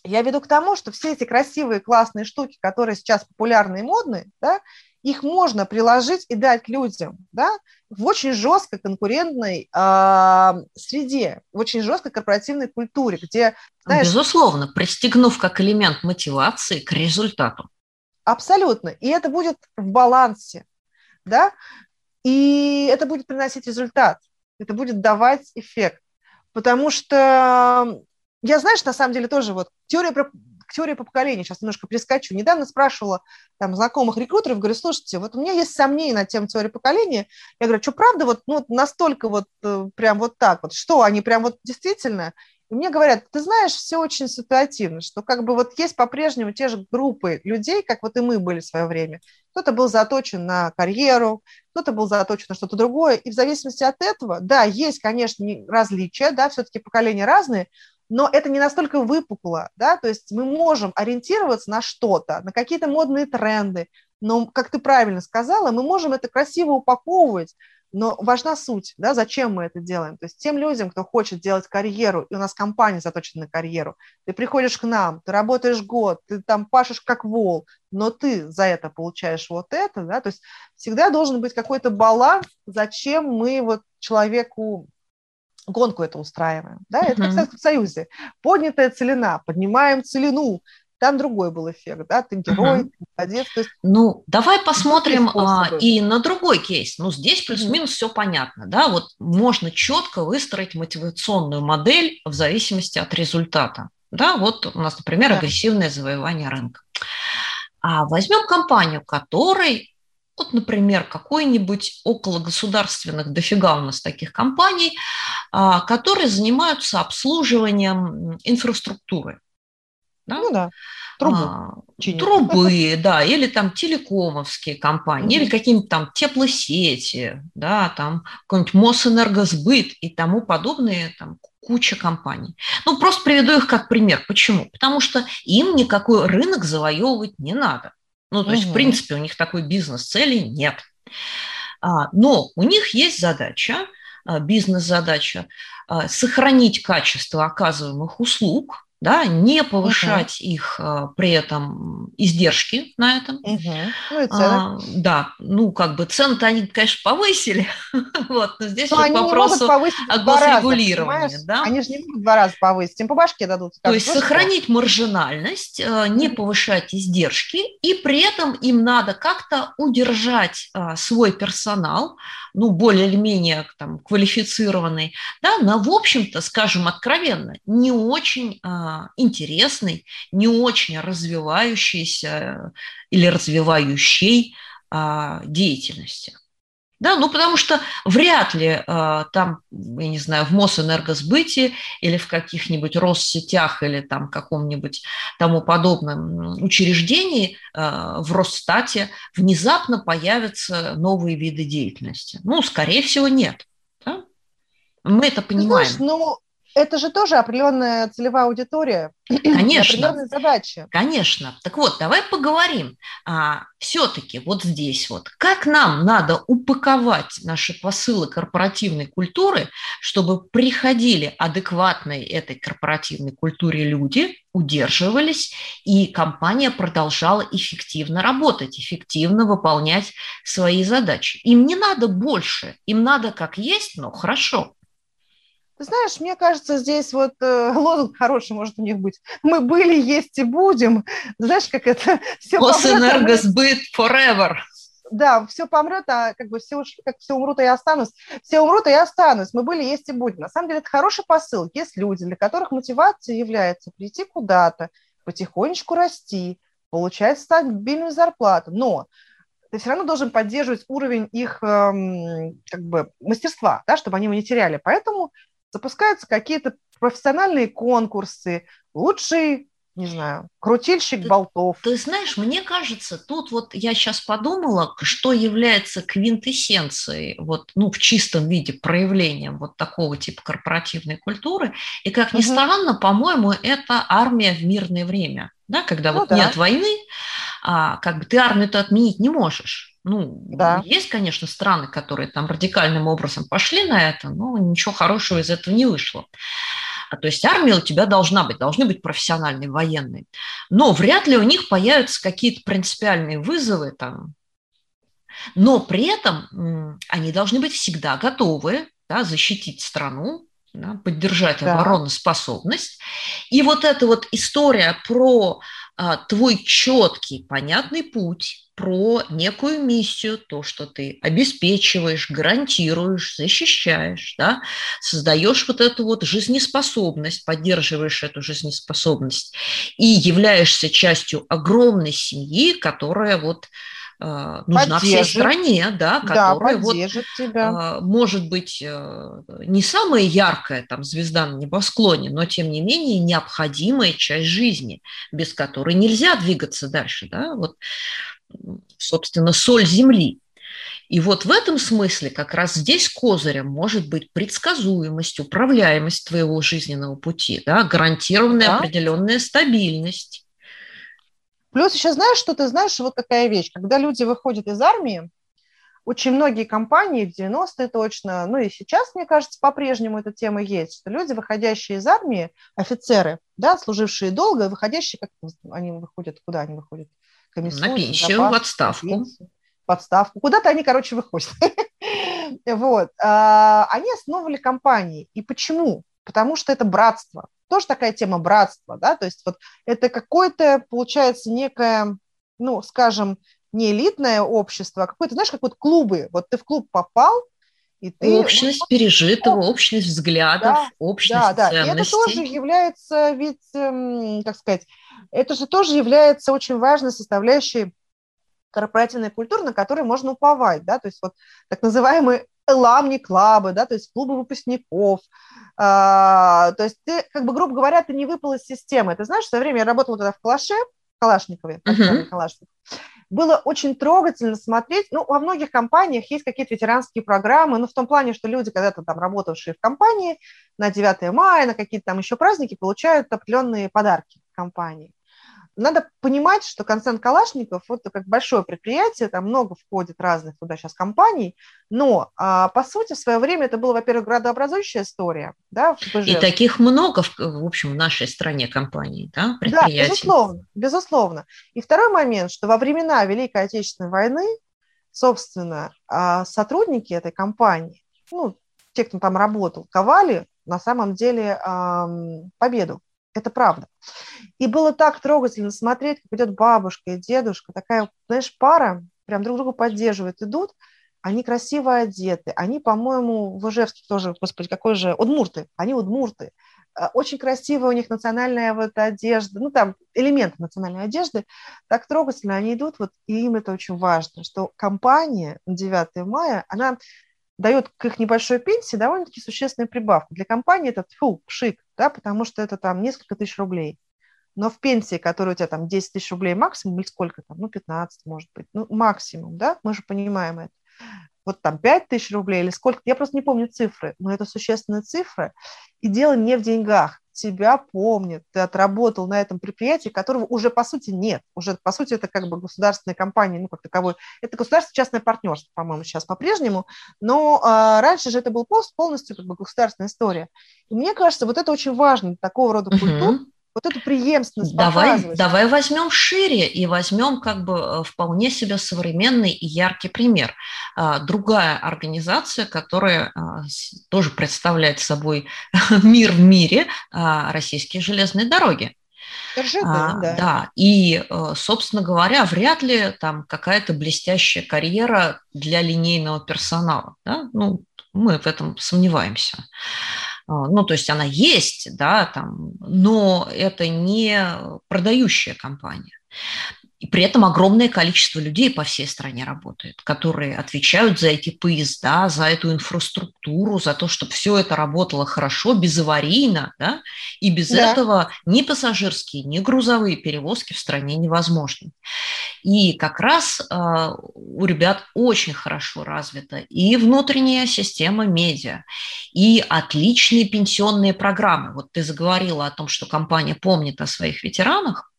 Я веду к тому, что все эти красивые, классные штуки, которые сейчас популярны и модные, да, их можно приложить и дать людям, да, в очень жесткой конкурентной э, среде, в очень жесткой корпоративной культуре, где, знаешь, безусловно, пристегнув как элемент мотивации к результату. Абсолютно. И это будет в балансе, да, и это будет приносить результат, это будет давать эффект. Потому что я, знаешь, на самом деле тоже вот теория про теория по поколению, сейчас немножко прискочу. Недавно спрашивала там знакомых рекрутеров, говорю, слушайте, вот у меня есть сомнения на тему теории поколения. Я говорю, что правда вот, ну, настолько вот э, прям вот так вот, что они прям вот действительно и мне говорят, ты знаешь, все очень ситуативно, что как бы вот есть по-прежнему те же группы людей, как вот и мы были в свое время. Кто-то был заточен на карьеру, кто-то был заточен на что-то другое. И в зависимости от этого, да, есть, конечно, различия, да, все-таки поколения разные, но это не настолько выпукло, да, то есть мы можем ориентироваться на что-то, на какие-то модные тренды, но, как ты правильно сказала, мы можем это красиво упаковывать, но важна суть, да, зачем мы это делаем. То есть тем людям, кто хочет делать карьеру, и у нас компания заточена на карьеру, ты приходишь к нам, ты работаешь год, ты там пашешь как вол, но ты за это получаешь вот это, да, то есть всегда должен быть какой-то баланс, зачем мы вот человеку гонку это устраиваем. Да? Это как в Советском Союзе. Поднятая целина, поднимаем целину, там другой был эффект, да, ты герой, угу. ты молодец. То есть, ну, давай посмотрим а, и на другой кейс. Ну, здесь плюс-минус угу. все понятно, да, вот можно четко выстроить мотивационную модель в зависимости от результата. Да, вот у нас, например, да. агрессивное завоевание рынка. А возьмем компанию, которой вот, например, какой-нибудь около государственных, дофига у нас таких компаний, а, которые занимаются обслуживанием инфраструктуры. Да? Ну да. Трубы. А, трубы, да, или там телекомовские компании, mm-hmm. или какие-нибудь там теплосети, да, там какой-нибудь Мосэнергосбыт и тому подобные, там куча компаний. Ну, просто приведу их как пример. Почему? Потому что им никакой рынок завоевывать не надо. Ну, то угу. есть, в принципе, у них такой бизнес-цели нет. А, но у них есть задача, а, бизнес-задача, а, сохранить качество оказываемых услуг, да, не повышать угу. их а, при этом издержки на этом. Угу. Ну, и цены. А, да, ну как бы цены-то они, конечно, повысили, вот, но здесь но вот вопрос о госрегулировании. да? Они же не могут два раза повысить, им по башке дадут. То есть сохранить маржинальность, а, не повышать издержки, и при этом им надо как-то удержать а, свой персонал, ну, более или менее там, квалифицированный, да, на, в общем-то, скажем откровенно, не очень а, интересный, не очень развивающийся или развивающей а, деятельности. Да, ну потому что вряд ли э, там, я не знаю, в Мосэнергосбыте или в каких-нибудь Россетях или там каком-нибудь тому подобном учреждении э, в Росстате внезапно появятся новые виды деятельности. Ну, скорее всего, нет. Да? Мы это понимаем. Знаешь, ну, это же тоже определенная целевая аудитория. Конечно. Определенные задачи. Конечно. Так вот, давай поговорим. А, все-таки вот здесь вот, как нам надо упаковать наши посылы корпоративной культуры, чтобы приходили адекватные этой корпоративной культуре люди, удерживались, и компания продолжала эффективно работать, эффективно выполнять свои задачи. Им не надо больше, им надо как есть, но хорошо. Ты знаешь, мне кажется, здесь вот э, лозунг хороший может у них быть. Мы были, есть и будем. Знаешь, как это... Все Госэнергосбыт forever. Да, все помрет, а как бы все, как все умрут, и я останусь. Все умрут, и я останусь. Мы были, есть и будем. На самом деле это хороший посыл. Есть люди, для которых мотивацией является прийти куда-то, потихонечку расти, получать стабильную зарплату. Но ты все равно должен поддерживать уровень их эм, как бы мастерства, да, чтобы они его не теряли. Поэтому запускаются какие-то профессиональные конкурсы, лучший не знаю, крутильщик ты, болтов. Ты знаешь, мне кажется, тут вот я сейчас подумала, что является квинтэссенцией, вот, ну, в чистом виде проявлением вот такого типа корпоративной культуры. И, как ни угу. странно, по-моему, это армия в мирное время, да, когда ну, вот да. нет войны, а, как бы ты армию-то отменить не можешь. Ну, да. есть, конечно, страны, которые там радикальным образом пошли на это, но ничего хорошего из этого не вышло. А то есть армия у тебя должна быть, должны быть профессиональные военные. Но вряд ли у них появятся какие-то принципиальные вызовы там. Но при этом они должны быть всегда готовы да, защитить страну, да, поддержать да. обороноспособность. И вот эта вот история про твой четкий, понятный путь, про некую миссию, то, что ты обеспечиваешь, гарантируешь, защищаешь, да, создаешь вот эту вот жизнеспособность, поддерживаешь эту жизнеспособность и являешься частью огромной семьи, которая вот э, нужна всей стране, да, которая да, вот тебя. Э, может быть э, не самая яркая там звезда на небосклоне, но тем не менее необходимая часть жизни, без которой нельзя двигаться дальше, да, вот собственно, соль земли. И вот в этом смысле как раз здесь козырем может быть предсказуемость, управляемость твоего жизненного пути, да, гарантированная да. определенная стабильность. Плюс еще знаешь, что ты знаешь, вот какая вещь, когда люди выходят из армии, очень многие компании в 90-е точно, ну и сейчас, мне кажется, по-прежнему эта тема есть, что люди, выходящие из армии, офицеры, да, служившие долго, выходящие, как они выходят, куда они выходят? комиссию, на пенсию, запас, в отставку. Пенсию, в отставку. Куда-то они, короче, выходят. вот. А, они основывали компании. И почему? Потому что это братство. Тоже такая тема братства, да, то есть вот это какое-то, получается, некое, ну, скажем, не элитное общество, а какое-то, знаешь, как вот клубы. Вот ты в клуб попал, и ты, общность вот, пережитого, общность взглядов, да, общность да, да. ценностей. И это тоже является ведь, эм, как сказать, это же тоже является очень важной составляющей корпоративной культуры, на которой можно уповать, да, то есть вот так называемые ламни клабы, да, то есть клубы выпускников, а, то есть ты, как бы, грубо говоря, ты не выпал из системы. Ты знаешь, в свое время я работала тогда в Калаше, в Калашникове, uh-huh. Калашников. Было очень трогательно смотреть, ну, во многих компаниях есть какие-то ветеранские программы, ну, в том плане, что люди, когда-то там работавшие в компании, на 9 мая, на какие-то там еще праздники, получают определенные подарки компании надо понимать, что концерн Калашников – это как большое предприятие, там много входит разных туда сейчас компаний, но, а, по сути, в свое время это была, во-первых, градообразующая история. Да, И таких много, в, в общем, в нашей стране компаний, да, предприятий. Да, безусловно, безусловно. И второй момент, что во времена Великой Отечественной войны, собственно, а, сотрудники этой компании, ну, те, кто там работал, ковали на самом деле победу. Это правда. И было так трогательно смотреть, как идет бабушка и дедушка, такая, знаешь, пара, прям друг друга поддерживают, идут, они красиво одеты, они, по-моему, в Ижевске тоже, господи, какой же, удмурты, они удмурты, э, очень красивая у них национальная вот одежда, ну, там, элементы национальной одежды, так трогательно они идут, вот, и им это очень важно, что компания на 9 мая, она дает к их небольшой пенсии довольно-таки существенную прибавку. Для компании это фу, пшик, да, потому что это там несколько тысяч рублей. Но в пенсии, которая у тебя там 10 тысяч рублей максимум, или сколько там, ну, 15, может быть, ну, максимум, да, мы же понимаем это. Вот там 5 тысяч рублей или сколько, я просто не помню цифры, но это существенные цифры. И дело не в деньгах, тебя помнят, ты отработал на этом предприятии, которого уже по сути нет. Уже по сути это как бы государственная компания, ну как таковой. Это государственно-частное партнерство, по-моему, сейчас по-прежнему. Но а, раньше же это был полностью как бы государственная история. И мне кажется, вот это очень важно такого рода культур, угу вот эту преемственность давай, давай возьмем шире и возьмем как бы э, вполне себе современный и яркий пример. А, другая организация, которая а, тоже представляет собой мир в мире, а, российские железные дороги. РЖД, а, да. да. И, э, собственно говоря, вряд ли там какая-то блестящая карьера для линейного персонала. Да? Ну, мы в этом сомневаемся. А, ну, то есть она есть, да, там, но это не продающая компания. И при этом огромное количество людей по всей стране работает, которые отвечают за эти поезда, за эту инфраструктуру, за то, чтобы все это работало хорошо, безаварийно, да? и без да. этого ни пассажирские, ни грузовые перевозки в стране невозможны. И как раз э, у ребят очень хорошо развита и внутренняя система медиа, и отличные пенсионные программы. Вот ты заговорила о том, что компания помнит о своих ветеранах,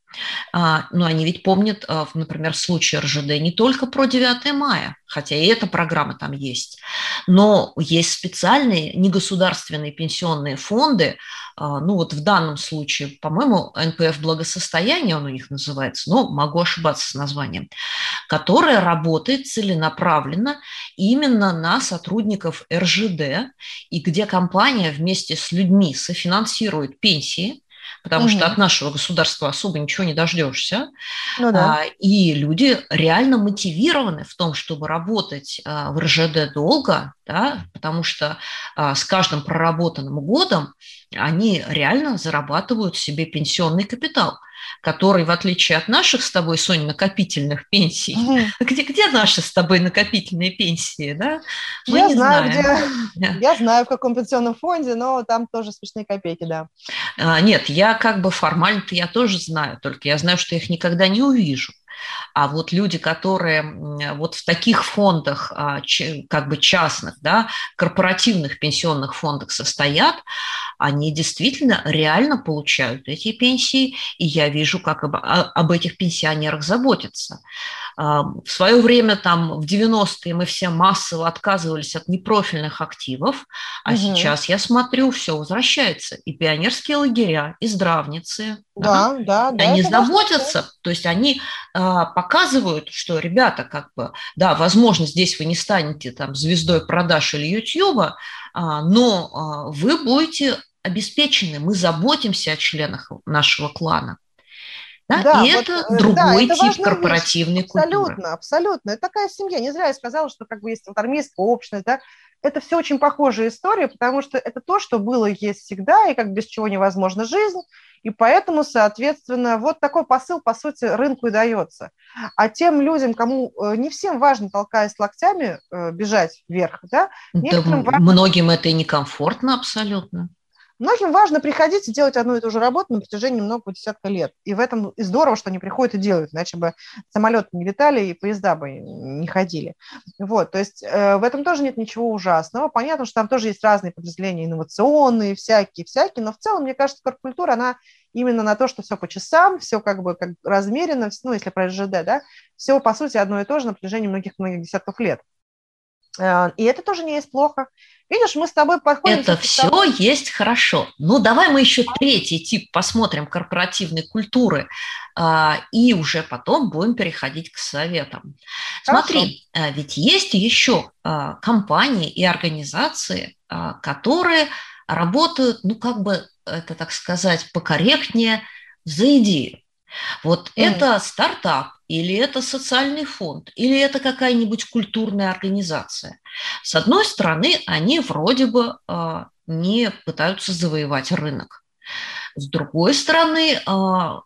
но они ведь помнят, а, например, в случае РЖД не только про 9 мая, хотя и эта программа там есть, но есть специальные негосударственные пенсионные фонды, а, ну вот в данном случае, по-моему, НПФ благосостояния он у них называется, но могу ошибаться с названием, которая работает целенаправленно именно на сотрудников РЖД, и где компания вместе с людьми софинансирует пенсии, потому угу. что от нашего государства особо ничего не дождешься. Ну, да. а, и люди реально мотивированы в том, чтобы работать а, в РЖД долго, да, потому что а, с каждым проработанным годом они реально зарабатывают себе пенсионный капитал который, в отличие от наших с тобой, Соня, накопительных пенсий, угу. где, где наши с тобой накопительные пенсии, да? Мы я знаю, знаем. где. Я знаю, в каком пенсионном фонде, но там тоже смешные копейки, да. А, нет, я как бы формально-то я тоже знаю, только я знаю, что я их никогда не увижу. А вот люди, которые вот в таких фондах, а, как бы частных, да, корпоративных пенсионных фондах состоят, они действительно реально получают эти пенсии, и я вижу, как об, об этих пенсионерах заботятся. В свое время, там, в 90-е мы все массово отказывались от непрофильных активов, а угу. сейчас я смотрю, все возвращается. И пионерские лагеря, и здравницы. Да, да, да. Они заботятся, важно. то есть они а, показывают, что, ребята, как бы, да, возможно, здесь вы не станете там звездой продаж или Ютьюба, а, но а, вы будете обеспечены, мы заботимся о членах нашего клана. Да? Да, и вот, это э, другой да, это тип корпоративной вещь. культуры. Абсолютно, абсолютно. Это такая семья. Не зря я сказала, что как бы есть вот армейская общность, да, это все очень похожая история, потому что это то, что было и есть всегда, и как без чего невозможна жизнь, и поэтому, соответственно, вот такой посыл, по сути, рынку и дается. А тем людям, кому э, не всем важно, толкаясь локтями, э, бежать вверх, да, да важно... многим это и некомфортно абсолютно. Многим важно приходить и делать одну и ту же работу на протяжении многого десятка лет. И в этом и здорово, что они приходят и делают, иначе бы самолеты не летали и поезда бы не ходили. Вот, то есть э, в этом тоже нет ничего ужасного. Понятно, что там тоже есть разные подразделения инновационные, всякие-всякие, но в целом, мне кажется, корпкультура, она именно на то, что все по часам, все как бы как размеренно, ну, если про ЖД, да, все, по сути, одно и то же на протяжении многих-многих десятков лет. Э, и это тоже не есть плохо. Видишь, мы с тобой подходим... Это все того... есть хорошо. Ну, давай мы еще третий тип посмотрим корпоративной культуры, а, и уже потом будем переходить к советам. Хорошо. Смотри, а, ведь есть еще а, компании и организации, которые работают, ну, как бы это так сказать, покорректнее за идею. Вот mm. это стартап, или это социальный фонд, или это какая-нибудь культурная организация. С одной стороны, они вроде бы э, не пытаются завоевать рынок. С другой стороны, э,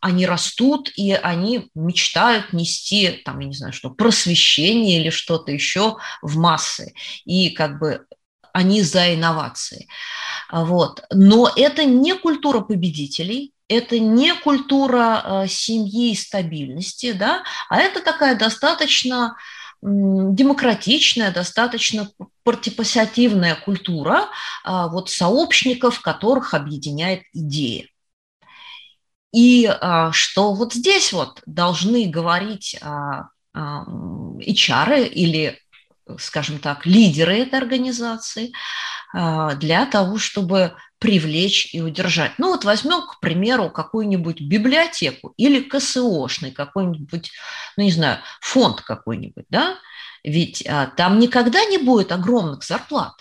они растут, и они мечтают нести, там, я не знаю, что, просвещение или что-то еще в массы. И как бы они за инновации. Вот. Но это не культура победителей, это не культура э, семьи и стабильности, да, а это такая достаточно демократичная, достаточно партипасиативная культура а, вот сообщников, которых объединяет идея. И а, что вот здесь вот должны говорить HR или, скажем так, лидеры этой организации для того, чтобы привлечь и удержать. Ну вот возьмем, к примеру, какую-нибудь библиотеку или КСОшный какой-нибудь, ну не знаю, фонд какой-нибудь, да? Ведь а, там никогда не будет огромных зарплат.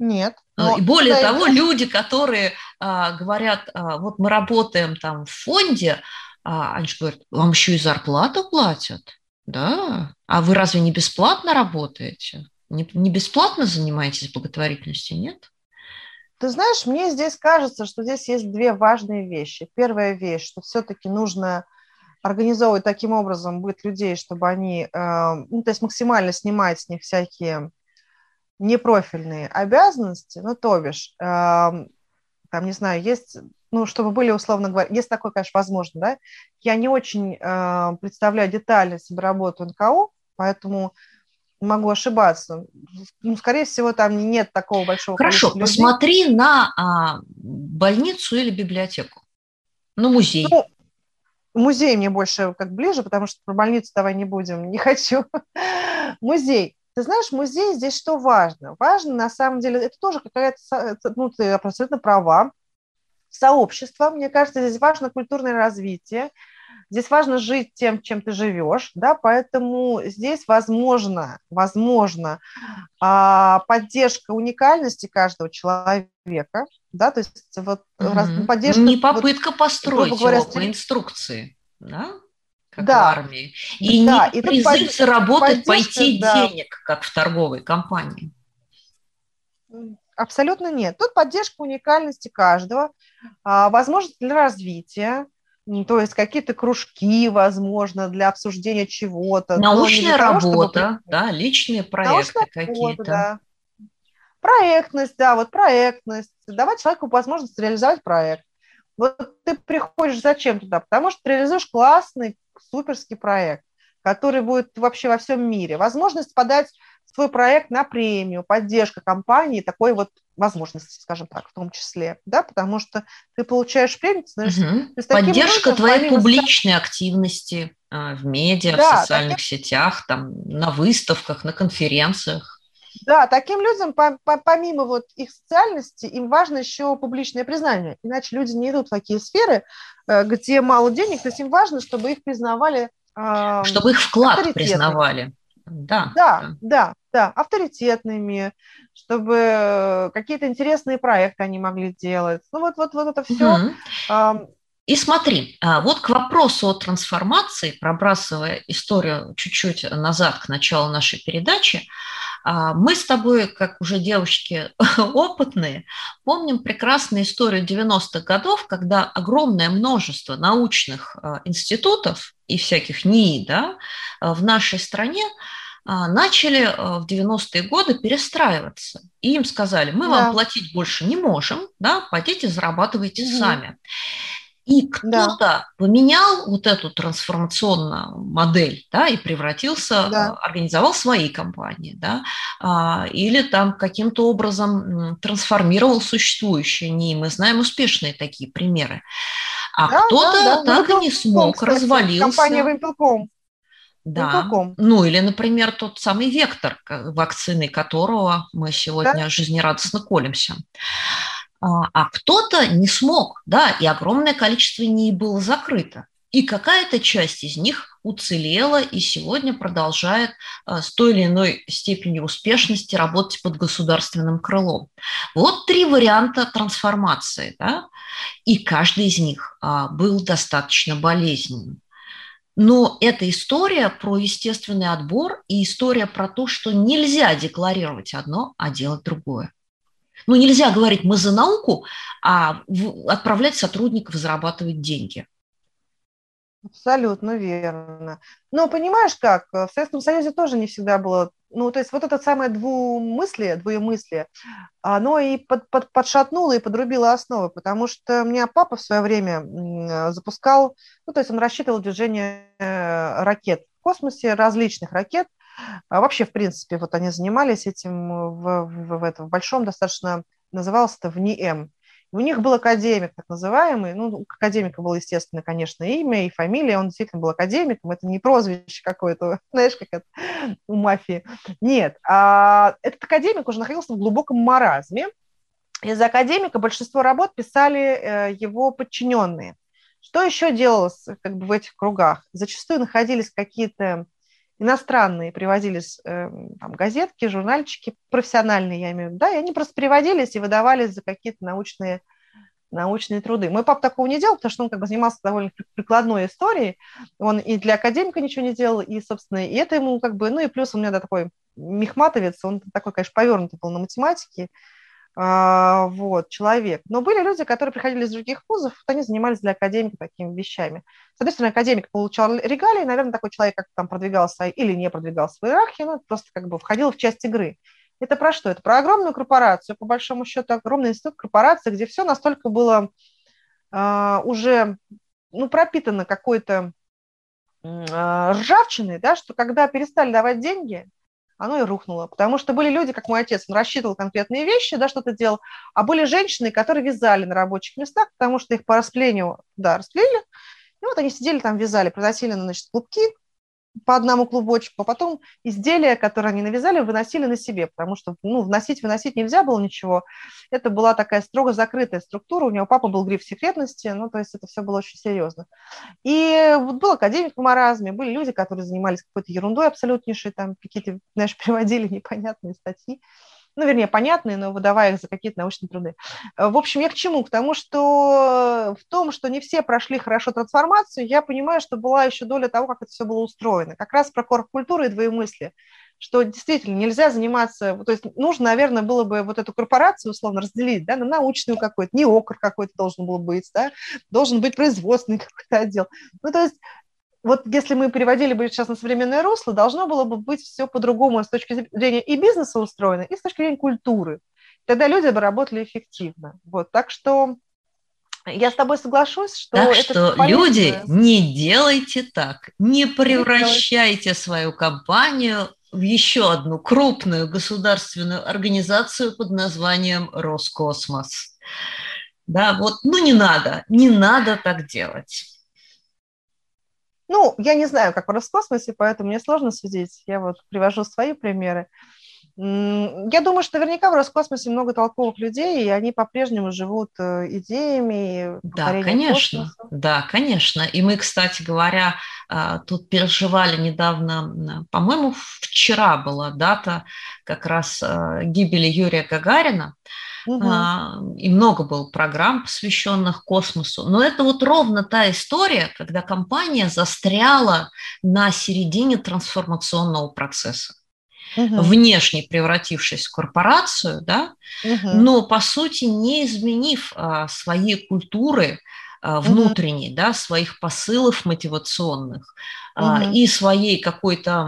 Нет. А, и более да, того, это... люди, которые а, говорят, а, вот мы работаем там в фонде, а, они же говорят, вам еще и зарплату платят, да? А вы разве не бесплатно работаете? Не, не бесплатно занимаетесь благотворительностью, нет? Ты знаешь, мне здесь кажется, что здесь есть две важные вещи. Первая вещь, что все-таки нужно организовывать таким образом быт людей, чтобы они, э, ну, то есть максимально снимать с них всякие непрофильные обязанности, ну, то бишь, э, там, не знаю, есть, ну, чтобы были, условно говоря, есть такое, конечно, возможно, да, я не очень э, представляю детали себе работу НКО, поэтому могу ошибаться. Ну, скорее всего, там нет такого большого Хорошо, посмотри на а, больницу или библиотеку. Ну, музей. Ну, музей мне больше как ближе, потому что про больницу давай не будем, не хочу. музей. Ты знаешь, музей здесь что важно? Важно, на самом деле, это тоже какая-то, ну, ты абсолютно права, сообщество. Мне кажется, здесь важно культурное развитие. Здесь важно жить тем, чем ты живешь, да, поэтому здесь возможно, возможно а, поддержка уникальности каждого человека, да, то есть вот угу. раз, поддержка... Не попытка вот, построить говоря, его по инструкции, да? как да. в армии. И да, не и призыв под... заработать, пойти да. денег, как в торговой компании. Абсолютно нет. Тут поддержка уникальности каждого, а, возможность для развития, то есть какие-то кружки, возможно, для обсуждения чего-то. Научная работа, того, чтобы... да, личные проекты какие-то. Да. Проектность, да, вот проектность. Давать человеку возможность реализовать проект. Вот ты приходишь зачем туда? Потому что ты реализуешь классный, суперский проект, который будет вообще во всем мире. Возможность подать свой проект на премию, поддержка компании, такой вот возможности, скажем так, в том числе, да, потому что ты получаешь премию, знаешь, угу. поддержка твоей публичной активности а, в медиа, да, в социальных таким... сетях, там, на выставках, на конференциях. Да, таким людям, помимо вот их социальности, им важно еще публичное признание. Иначе люди не идут в такие сферы, э, где мало денег, то есть им важно, чтобы их признавали чтобы их вклад признавали. Да, да, да, да, авторитетными, чтобы какие-то интересные проекты они могли делать. Ну вот, вот, вот это все. Угу. И смотри, а, вот к вопросу о трансформации, пробрасывая историю чуть-чуть назад к началу нашей передачи, а, мы с тобой, как уже девочки опытные, помним прекрасную историю 90-х годов, когда огромное множество научных а, институтов и всяких НИИ да, в нашей стране начали в 90-е годы перестраиваться. И им сказали, мы да. вам платить больше не можем, да, пойдите зарабатывайте угу. сами. И кто-то да. поменял вот эту трансформационную модель, да, и превратился, да. Э, организовал свои компании, да, а, или там каким-то образом трансформировал существующие НИИ. Мы знаем успешные такие примеры. А да, кто-то да, да. так и не смог, кстати, развалился. Компания Вимпелком. Да. Ну или, например, тот самый вектор, вакцины которого мы сегодня да? жизнерадостно колемся. А, а кто-то не смог, да, и огромное количество НИИ было закрыто. И какая-то часть из них уцелела и сегодня продолжает а, с той или иной степенью успешности работать под государственным крылом. Вот три варианта трансформации, да, и каждый из них а, был достаточно болезненным. Но это история про естественный отбор и история про то, что нельзя декларировать одно, а делать другое. Ну, нельзя говорить «мы за науку», а отправлять сотрудников зарабатывать деньги. Абсолютно верно. Но понимаешь как, в Советском Союзе тоже не всегда было, ну, то есть вот это самое двумыслие, двоемыслие, оно и под, под, подшатнуло и подрубило основы, потому что у меня папа в свое время запускал, ну, то есть он рассчитывал движение э, ракет в космосе, различных ракет, а вообще, в принципе, вот они занимались этим в, в, в этом большом достаточно, называлось это ВНИЭМ. У них был академик, так называемый, ну, у академика было, естественно, конечно, имя и фамилия, он действительно был академиком, это не прозвище какое-то, знаешь, как это у мафии. Нет, а этот академик уже находился в глубоком маразме, из-за академика большинство работ писали э, его подчиненные. Что еще делалось как бы в этих кругах? Зачастую находились какие-то иностранные привозились э, там, газетки, журнальчики, профессиональные, я имею в виду, да, и они просто приводились и выдавались за какие-то научные, научные труды. Мой папа такого не делал, потому что он как бы занимался довольно прикладной историей, он и для академика ничего не делал, и, собственно, и это ему как бы, ну и плюс у меня да, такой мехматовец, он такой, конечно, повернутый был на математике, вот, человек. Но были люди, которые приходили из других вузов, вот они занимались для академика такими вещами. С одной стороны, академик получал регалии, наверное, такой человек, как там продвигал свои или не продвигал свою иерархию, ну, просто как бы входил в часть игры. Это про что? Это про огромную корпорацию, по большому счету, огромный институт корпорации, где все настолько было э, уже ну, пропитано какой-то э, ржавчиной, да, что когда перестали давать деньги, оно и рухнуло. Потому что были люди, как мой отец, он рассчитывал конкретные вещи, да, что-то делал, а были женщины, которые вязали на рабочих местах, потому что их по расплению, да, расплели, и вот они сидели там, вязали, приносили, значит, клубки, по одному клубочку, а потом изделия, которые они навязали, выносили на себе, потому что ну, вносить, выносить нельзя было ничего. Это была такая строго закрытая структура, у него папа был гриф секретности, ну, то есть это все было очень серьезно. И вот был академик по маразме, были люди, которые занимались какой-то ерундой абсолютнейшей, там какие-то, знаешь, переводили непонятные статьи ну, вернее, понятные, но выдавая их за какие-то научные труды. Э, в общем, я к чему? К тому, что в том, что не все прошли хорошо трансформацию, я понимаю, что была еще доля того, как это все было устроено. Как раз про корпкультуру и двоемыслие что действительно нельзя заниматься, то есть нужно, наверное, было бы вот эту корпорацию условно разделить, да, на научную какую-то, не окр какой-то должен был быть, да, должен быть производственный какой-то отдел. Ну, то есть вот если мы переводили бы сейчас на современное русло, должно было бы быть все по-другому с точки зрения и бизнеса устроено, и с точки зрения культуры. Тогда люди бы работали эффективно. Вот, так что я с тобой соглашусь, что так это что полезно. люди не делайте так, не превращайте свою компанию в еще одну крупную государственную организацию под названием Роскосмос. Да, вот, ну не надо, не надо так делать. Ну, я не знаю, как в Роскосмосе, поэтому мне сложно судить. Я вот привожу свои примеры. Я думаю, что наверняка в Роскосмосе много толковых людей, и они по-прежнему живут э, идеями. Да, конечно, космоса. да, конечно. И мы, кстати говоря, а, тут переживали недавно, по-моему, вчера была дата как раз э, гибели Юрия Гагарина. Угу. И много было программ, посвященных космосу. Но это вот ровно та история, когда компания застряла на середине трансформационного процесса. Угу. внешне превратившись в корпорацию, да, угу. но по сути не изменив а, своей культуры а, внутренней, угу. да, своих посылов мотивационных угу. и своей какой-то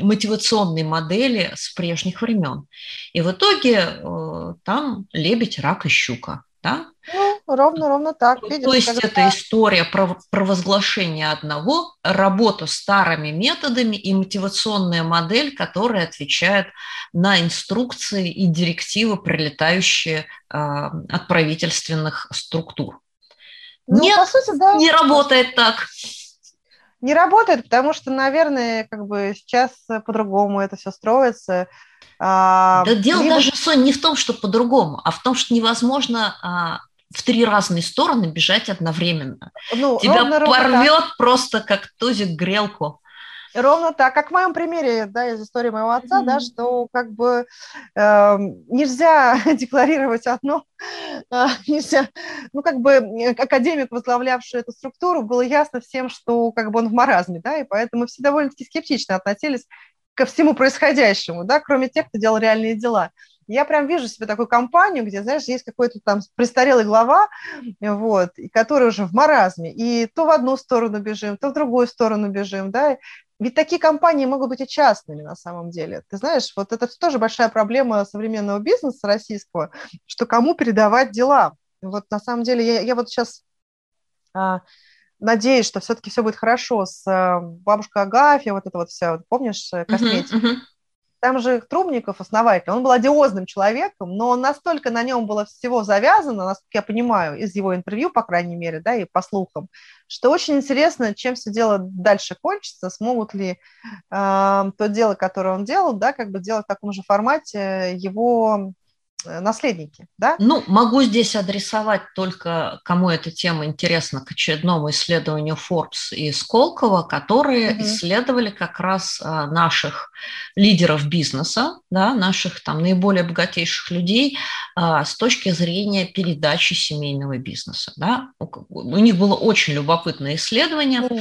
мотивационной модели с прежних времен. И в итоге э, там лебедь, рак и щука. Да? Ну, ровно, ровно так. Видишь, То есть когда... это история про провозглашение одного, работа старыми методами и мотивационная модель, которая отвечает на инструкции и директивы, прилетающие э, от правительственных структур. Ну, Нет, по сути, да. не работает так. Не работает, потому что, наверное, как бы сейчас по-другому это все строится. А, да дело либо... даже, Соня, не в том, что по-другому, а в том, что невозможно а, в три разные стороны бежать одновременно. Ну, Тебя ровно, порвет ровно просто как тузик грелку. Ровно так, как в моем примере, да, из истории моего отца, mm-hmm. да, что как бы э, нельзя декларировать одно, э, нельзя, ну как бы академик, возглавлявший эту структуру, было ясно всем, что как бы он в маразме, да, и поэтому все довольно-таки скептично относились ко всему происходящему, да, кроме тех, кто делал реальные дела. Я прям вижу себе такую компанию, где, знаешь, есть какой-то там престарелый глава, вот, который уже в маразме, и то в одну сторону бежим, то в другую сторону бежим, да, ведь такие компании могут быть и частными на самом деле. Ты знаешь, вот это тоже большая проблема современного бизнеса российского, что кому передавать дела. Вот на самом деле я, я вот сейчас а, надеюсь, что все-таки все будет хорошо с а, бабушкой Агафья, вот это вот все, вот, помнишь, э, косметика. Uh-huh, uh-huh. Там же Трубников, основатель, он был одиозным человеком, но настолько на нем было всего завязано, насколько я понимаю, из его интервью, по крайней мере, да, и по слухам, что очень интересно, чем все дело дальше кончится, смогут ли э, то дело, которое он делал, да, как бы делать в таком же формате его Э, наследники, да? Ну, могу здесь адресовать только, кому эта тема интересна, к очередному исследованию Forbes и Сколково, которые угу. исследовали как раз а, наших лидеров бизнеса, да, наших там наиболее богатейших людей а, с точки зрения передачи семейного бизнеса, да. У них было очень любопытное исследование угу.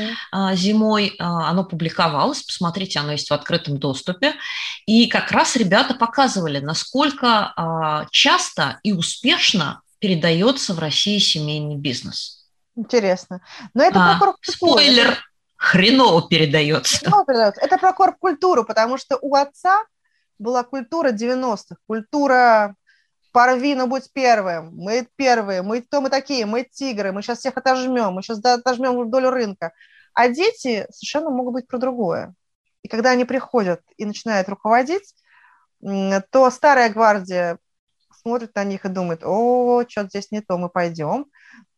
зимой, оно публиковалось, посмотрите, оно есть в открытом доступе, и как раз ребята показывали, насколько а, часто и успешно передается в России семейный бизнес. Интересно. Но это а, про Спойлер, хреново передается. Хреново передается. Это про корп-культуру, потому что у отца была культура 90-х, культура порви, но будь первым, мы первые, мы кто мы такие, мы тигры, мы сейчас всех отожмем, мы сейчас отожмем долю рынка. А дети совершенно могут быть про другое. И когда они приходят и начинают руководить, то старая гвардия смотрит на них и думает, о, что-то здесь не то, мы пойдем.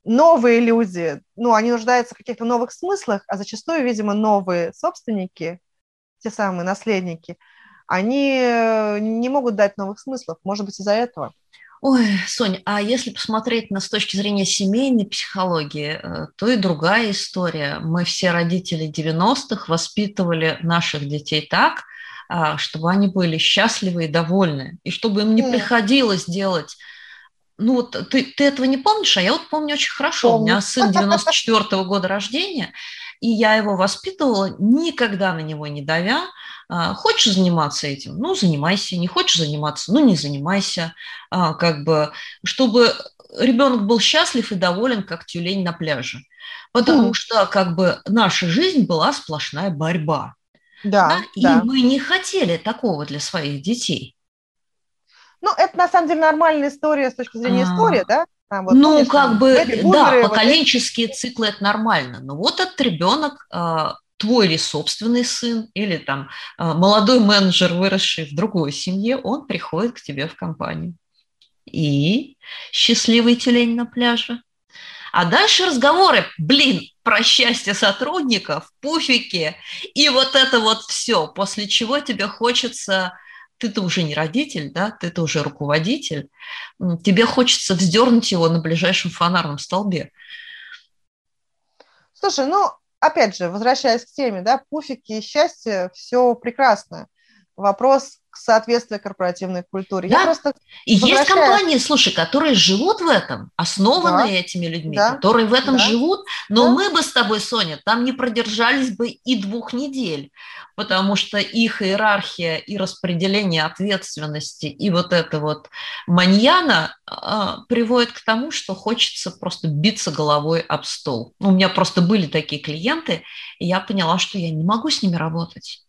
Новые люди, ну, они нуждаются в каких-то новых смыслах, а зачастую, видимо, новые собственники, те самые наследники, они э, не могут дать новых смыслов, может быть, из-за этого. Ой, Соня, а если посмотреть на с точки зрения семейной психологии, э, то и другая история. Мы все родители 90-х воспитывали наших детей так, а, чтобы они были счастливы и довольны, и чтобы им не приходилось делать ну вот ты, ты этого не помнишь, а я вот помню очень хорошо. Помню. У меня сын 94 -го года рождения, и я его воспитывала, никогда на него не давя. А, хочешь заниматься этим? Ну, занимайся. Не хочешь заниматься? Ну, не занимайся. А, как бы, чтобы ребенок был счастлив и доволен, как тюлень на пляже. Потому mm. что как бы наша жизнь была сплошная борьба. Да, да, да. И мы не хотели такого для своих детей. Ну, это на самом деле нормальная история с точки зрения а, истории, да? Там, вот, ну, помнишь, как бы, да, поколенческие вот циклы это нормально. Но вот этот ребенок, а, твой или собственный сын, или там а, молодой менеджер, выросший в другой семье, он приходит к тебе в компанию. И счастливый тюлень на пляже. А дальше разговоры, блин, про счастье сотрудников, пуфики и вот это вот все, после чего тебе хочется ты-то уже не родитель, да, ты-то уже руководитель, тебе хочется вздернуть его на ближайшем фонарном столбе. Слушай, ну, опять же, возвращаясь к теме, да, пуфики и счастье, все прекрасно. Вопрос к соответствию корпоративной культуре. Да. Я просто и есть компании, слушай, которые живут в этом, основанные да. этими людьми, да. которые в этом да. живут, но да. мы бы с тобой, Соня, там не продержались бы и двух недель, потому что их иерархия и распределение ответственности и вот это вот маньяна э, приводит к тому, что хочется просто биться головой об стол. У меня просто были такие клиенты, и я поняла, что я не могу с ними работать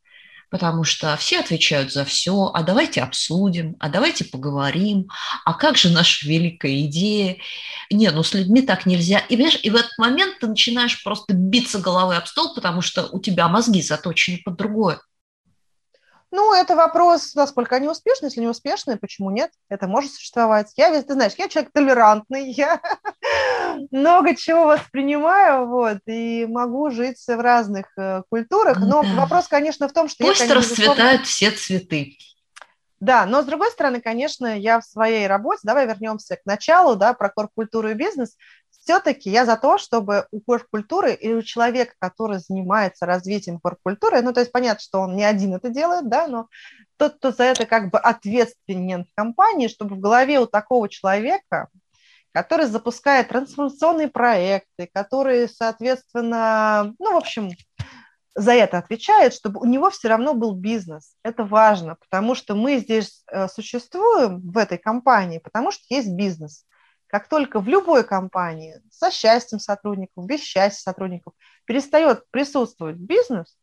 потому что все отвечают за все, а давайте обсудим, а давайте поговорим, а как же наша великая идея? Не, ну с людьми так нельзя. И, понимаешь, и в этот момент ты начинаешь просто биться головой об стол, потому что у тебя мозги заточены под другое. Ну, это вопрос, насколько они успешны. Если не успешны, почему нет? Это может существовать. Я ведь, ты знаешь, я человек толерантный, я много чего воспринимаю, вот, и могу жить в разных э, культурах. Но да. вопрос, конечно, в том, что... Пусть я, конечно, расцветают все цветы. Да, но с другой стороны, конечно, я в своей работе, давай вернемся к началу, да, про корпкультуру и бизнес, все-таки я за то, чтобы у корпкультуры или у человека, который занимается развитием корпкультуры, ну, то есть понятно, что он не один это делает, да, но тот, кто за это как бы ответственен в компании, чтобы в голове у такого человека, который запускает трансформационные проекты, который, соответственно, ну, в общем, за это отвечает, чтобы у него все равно был бизнес. Это важно, потому что мы здесь э, существуем в этой компании, потому что есть бизнес. Как только в любой компании со счастьем сотрудников, без счастья сотрудников перестает присутствовать бизнес,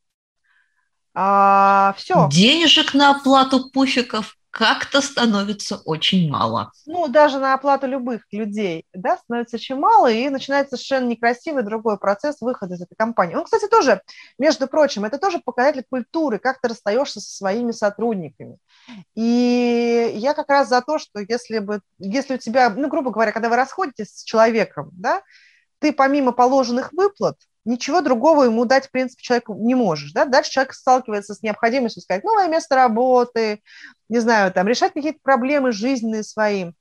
а, все. Денежек на оплату пуфиков как-то становится очень мало. Ну, даже на оплату любых людей, да, становится очень мало, и начинается совершенно некрасивый другой процесс выхода из этой компании. Он, кстати, тоже, между прочим, это тоже показатель культуры, как ты расстаешься со своими сотрудниками. И я как раз за то, что если бы, если у тебя, ну, грубо говоря, когда вы расходитесь с человеком, да, ты помимо положенных выплат ничего другого ему дать, в принципе, человеку не можешь. Да? Дальше человек сталкивается с необходимостью сказать новое место работы, не знаю, там, решать какие-то проблемы жизненные свои,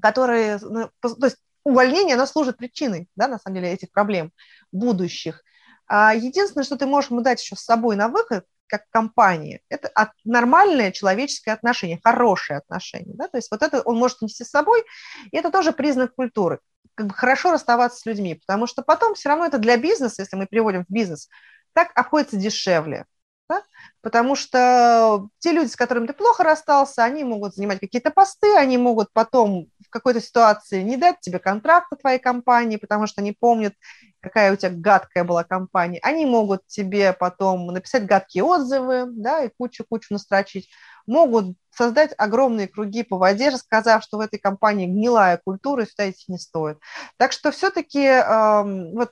которые, ну, то есть увольнение, оно служит причиной, да, на самом деле, этих проблем будущих. А единственное, что ты можешь ему дать еще с собой на выход, как компания, это нормальное человеческое отношение, хорошее отношение. Да? То есть вот это он может нести с собой, и это тоже признак культуры. Как бы хорошо расставаться с людьми, потому что потом все равно это для бизнеса, если мы переводим в бизнес, так обходится дешевле. Да? Потому что те люди, с которыми ты плохо расстался, они могут занимать какие-то посты, они могут потом в какой-то ситуации не дать тебе контракта твоей компании, потому что они помнят, какая у тебя гадкая была компания. Они могут тебе потом написать гадкие отзывы, да, и кучу-кучу настрочить. Могут создать огромные круги по воде, рассказав, что в этой компании гнилая культура, и сюда идти не стоит. Так что все-таки э, вот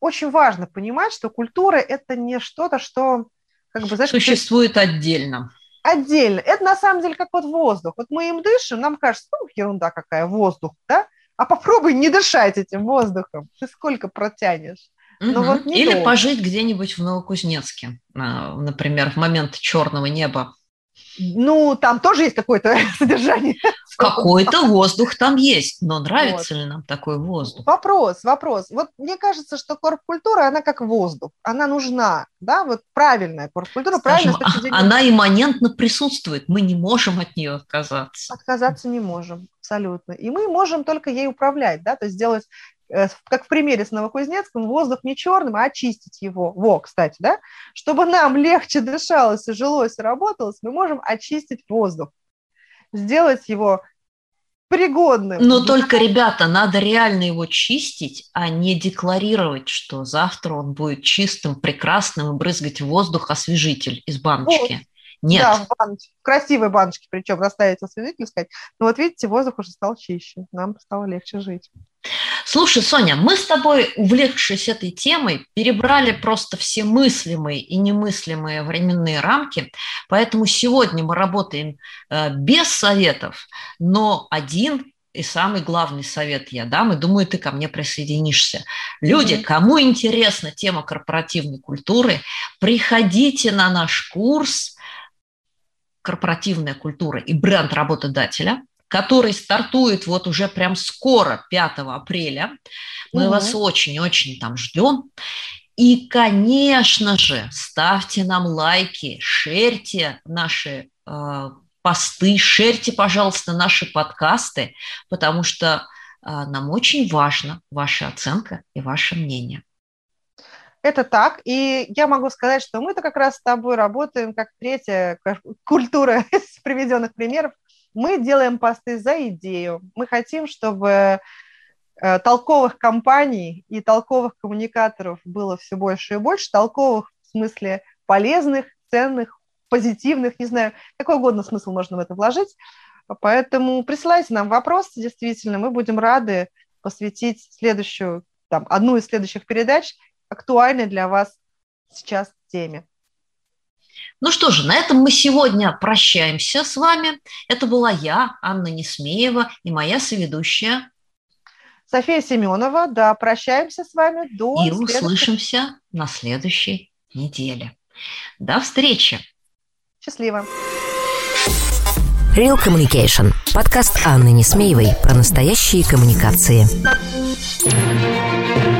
очень важно понимать, что культура – это не что-то, что как бы, знаешь, существует ты... отдельно. Отдельно. Это на самом деле как вот воздух. Вот мы им дышим, нам кажется, ну, ерунда какая, воздух, да? А попробуй не дышать этим воздухом. Ты сколько протянешь? Угу. Вот Или долго. пожить где-нибудь в Новокузнецке, а, например, в момент черного неба ну, там тоже есть какое-то содержание. Какой-то воздух там есть, но нравится вот. ли нам такой воздух? Вопрос, вопрос. Вот мне кажется, что корпкультура, она как воздух, она нужна, да, вот правильная корпкультура, правильная Она имманентно присутствует, мы не можем от нее отказаться. Отказаться не можем, абсолютно. И мы можем только ей управлять, да, то есть сделать как в примере с Новокузнецком, воздух не черным, а очистить его. Во, кстати, да? Чтобы нам легче дышалось и жилось и работалось, мы можем очистить воздух, сделать его пригодным. Но только, ребята, надо реально его чистить, а не декларировать, что завтра он будет чистым, прекрасным и брызгать воздух освежитель из баночки. Нет. Да, в, баночке, в красивой баночке, причем расставить освежитель, сказать. Ну вот видите, воздух уже стал чище, нам стало легче жить. Слушай, Соня, мы с тобой, увлекшись этой темой, перебрали просто все мыслимые и немыслимые временные рамки, поэтому сегодня мы работаем э, без советов, но один и самый главный совет я дам, и думаю, ты ко мне присоединишься. Люди, mm-hmm. кому интересна тема корпоративной культуры, приходите на наш курс корпоративная культура и бренд работодателя, который стартует вот уже прям скоро, 5 апреля. Мы угу. вас очень-очень там ждем. И, конечно же, ставьте нам лайки, шерьте наши э, посты, шерьте, пожалуйста, наши подкасты, потому что э, нам очень важна ваша оценка и ваше мнение. Это так. И я могу сказать, что мы-то как раз с тобой работаем как третья культура из приведенных примеров. Мы делаем посты за идею. Мы хотим, чтобы э, толковых компаний и толковых коммуникаторов было все больше и больше. Толковых в смысле полезных, ценных, позитивных, не знаю, какой угодно смысл можно в это вложить. Поэтому присылайте нам вопросы, действительно, мы будем рады посвятить следующую, там, одну из следующих передач актуальной для вас сейчас теме. Ну что же, на этом мы сегодня прощаемся с вами. Это была я, Анна Несмеева, и моя соведущая София Семенова. Да, прощаемся с вами до... И услышимся на следующей неделе. До встречи. Счастливо. Real Communication. Подкаст Анны Несмеевой про настоящие коммуникации.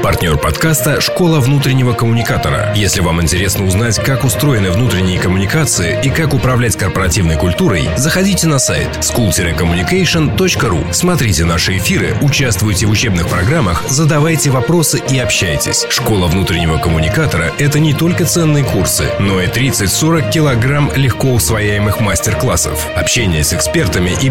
Партнер подкаста «Школа внутреннего коммуникатора». Если вам интересно узнать, как устроены внутренние коммуникации и как управлять корпоративной культурой, заходите на сайт school-communication.ru. Смотрите наши эфиры, участвуйте в учебных программах, задавайте вопросы и общайтесь. «Школа внутреннего коммуникатора» — это не только ценные курсы, но и 30-40 килограмм легко усвояемых мастер-классов, общение с экспертами и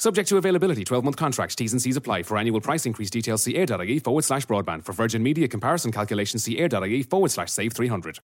Subject to availability, 12 month contracts, T's and C's apply. For annual price increase details, see air.ie forward slash broadband. For Virgin Media comparison calculations, see air.ie forward slash save 300.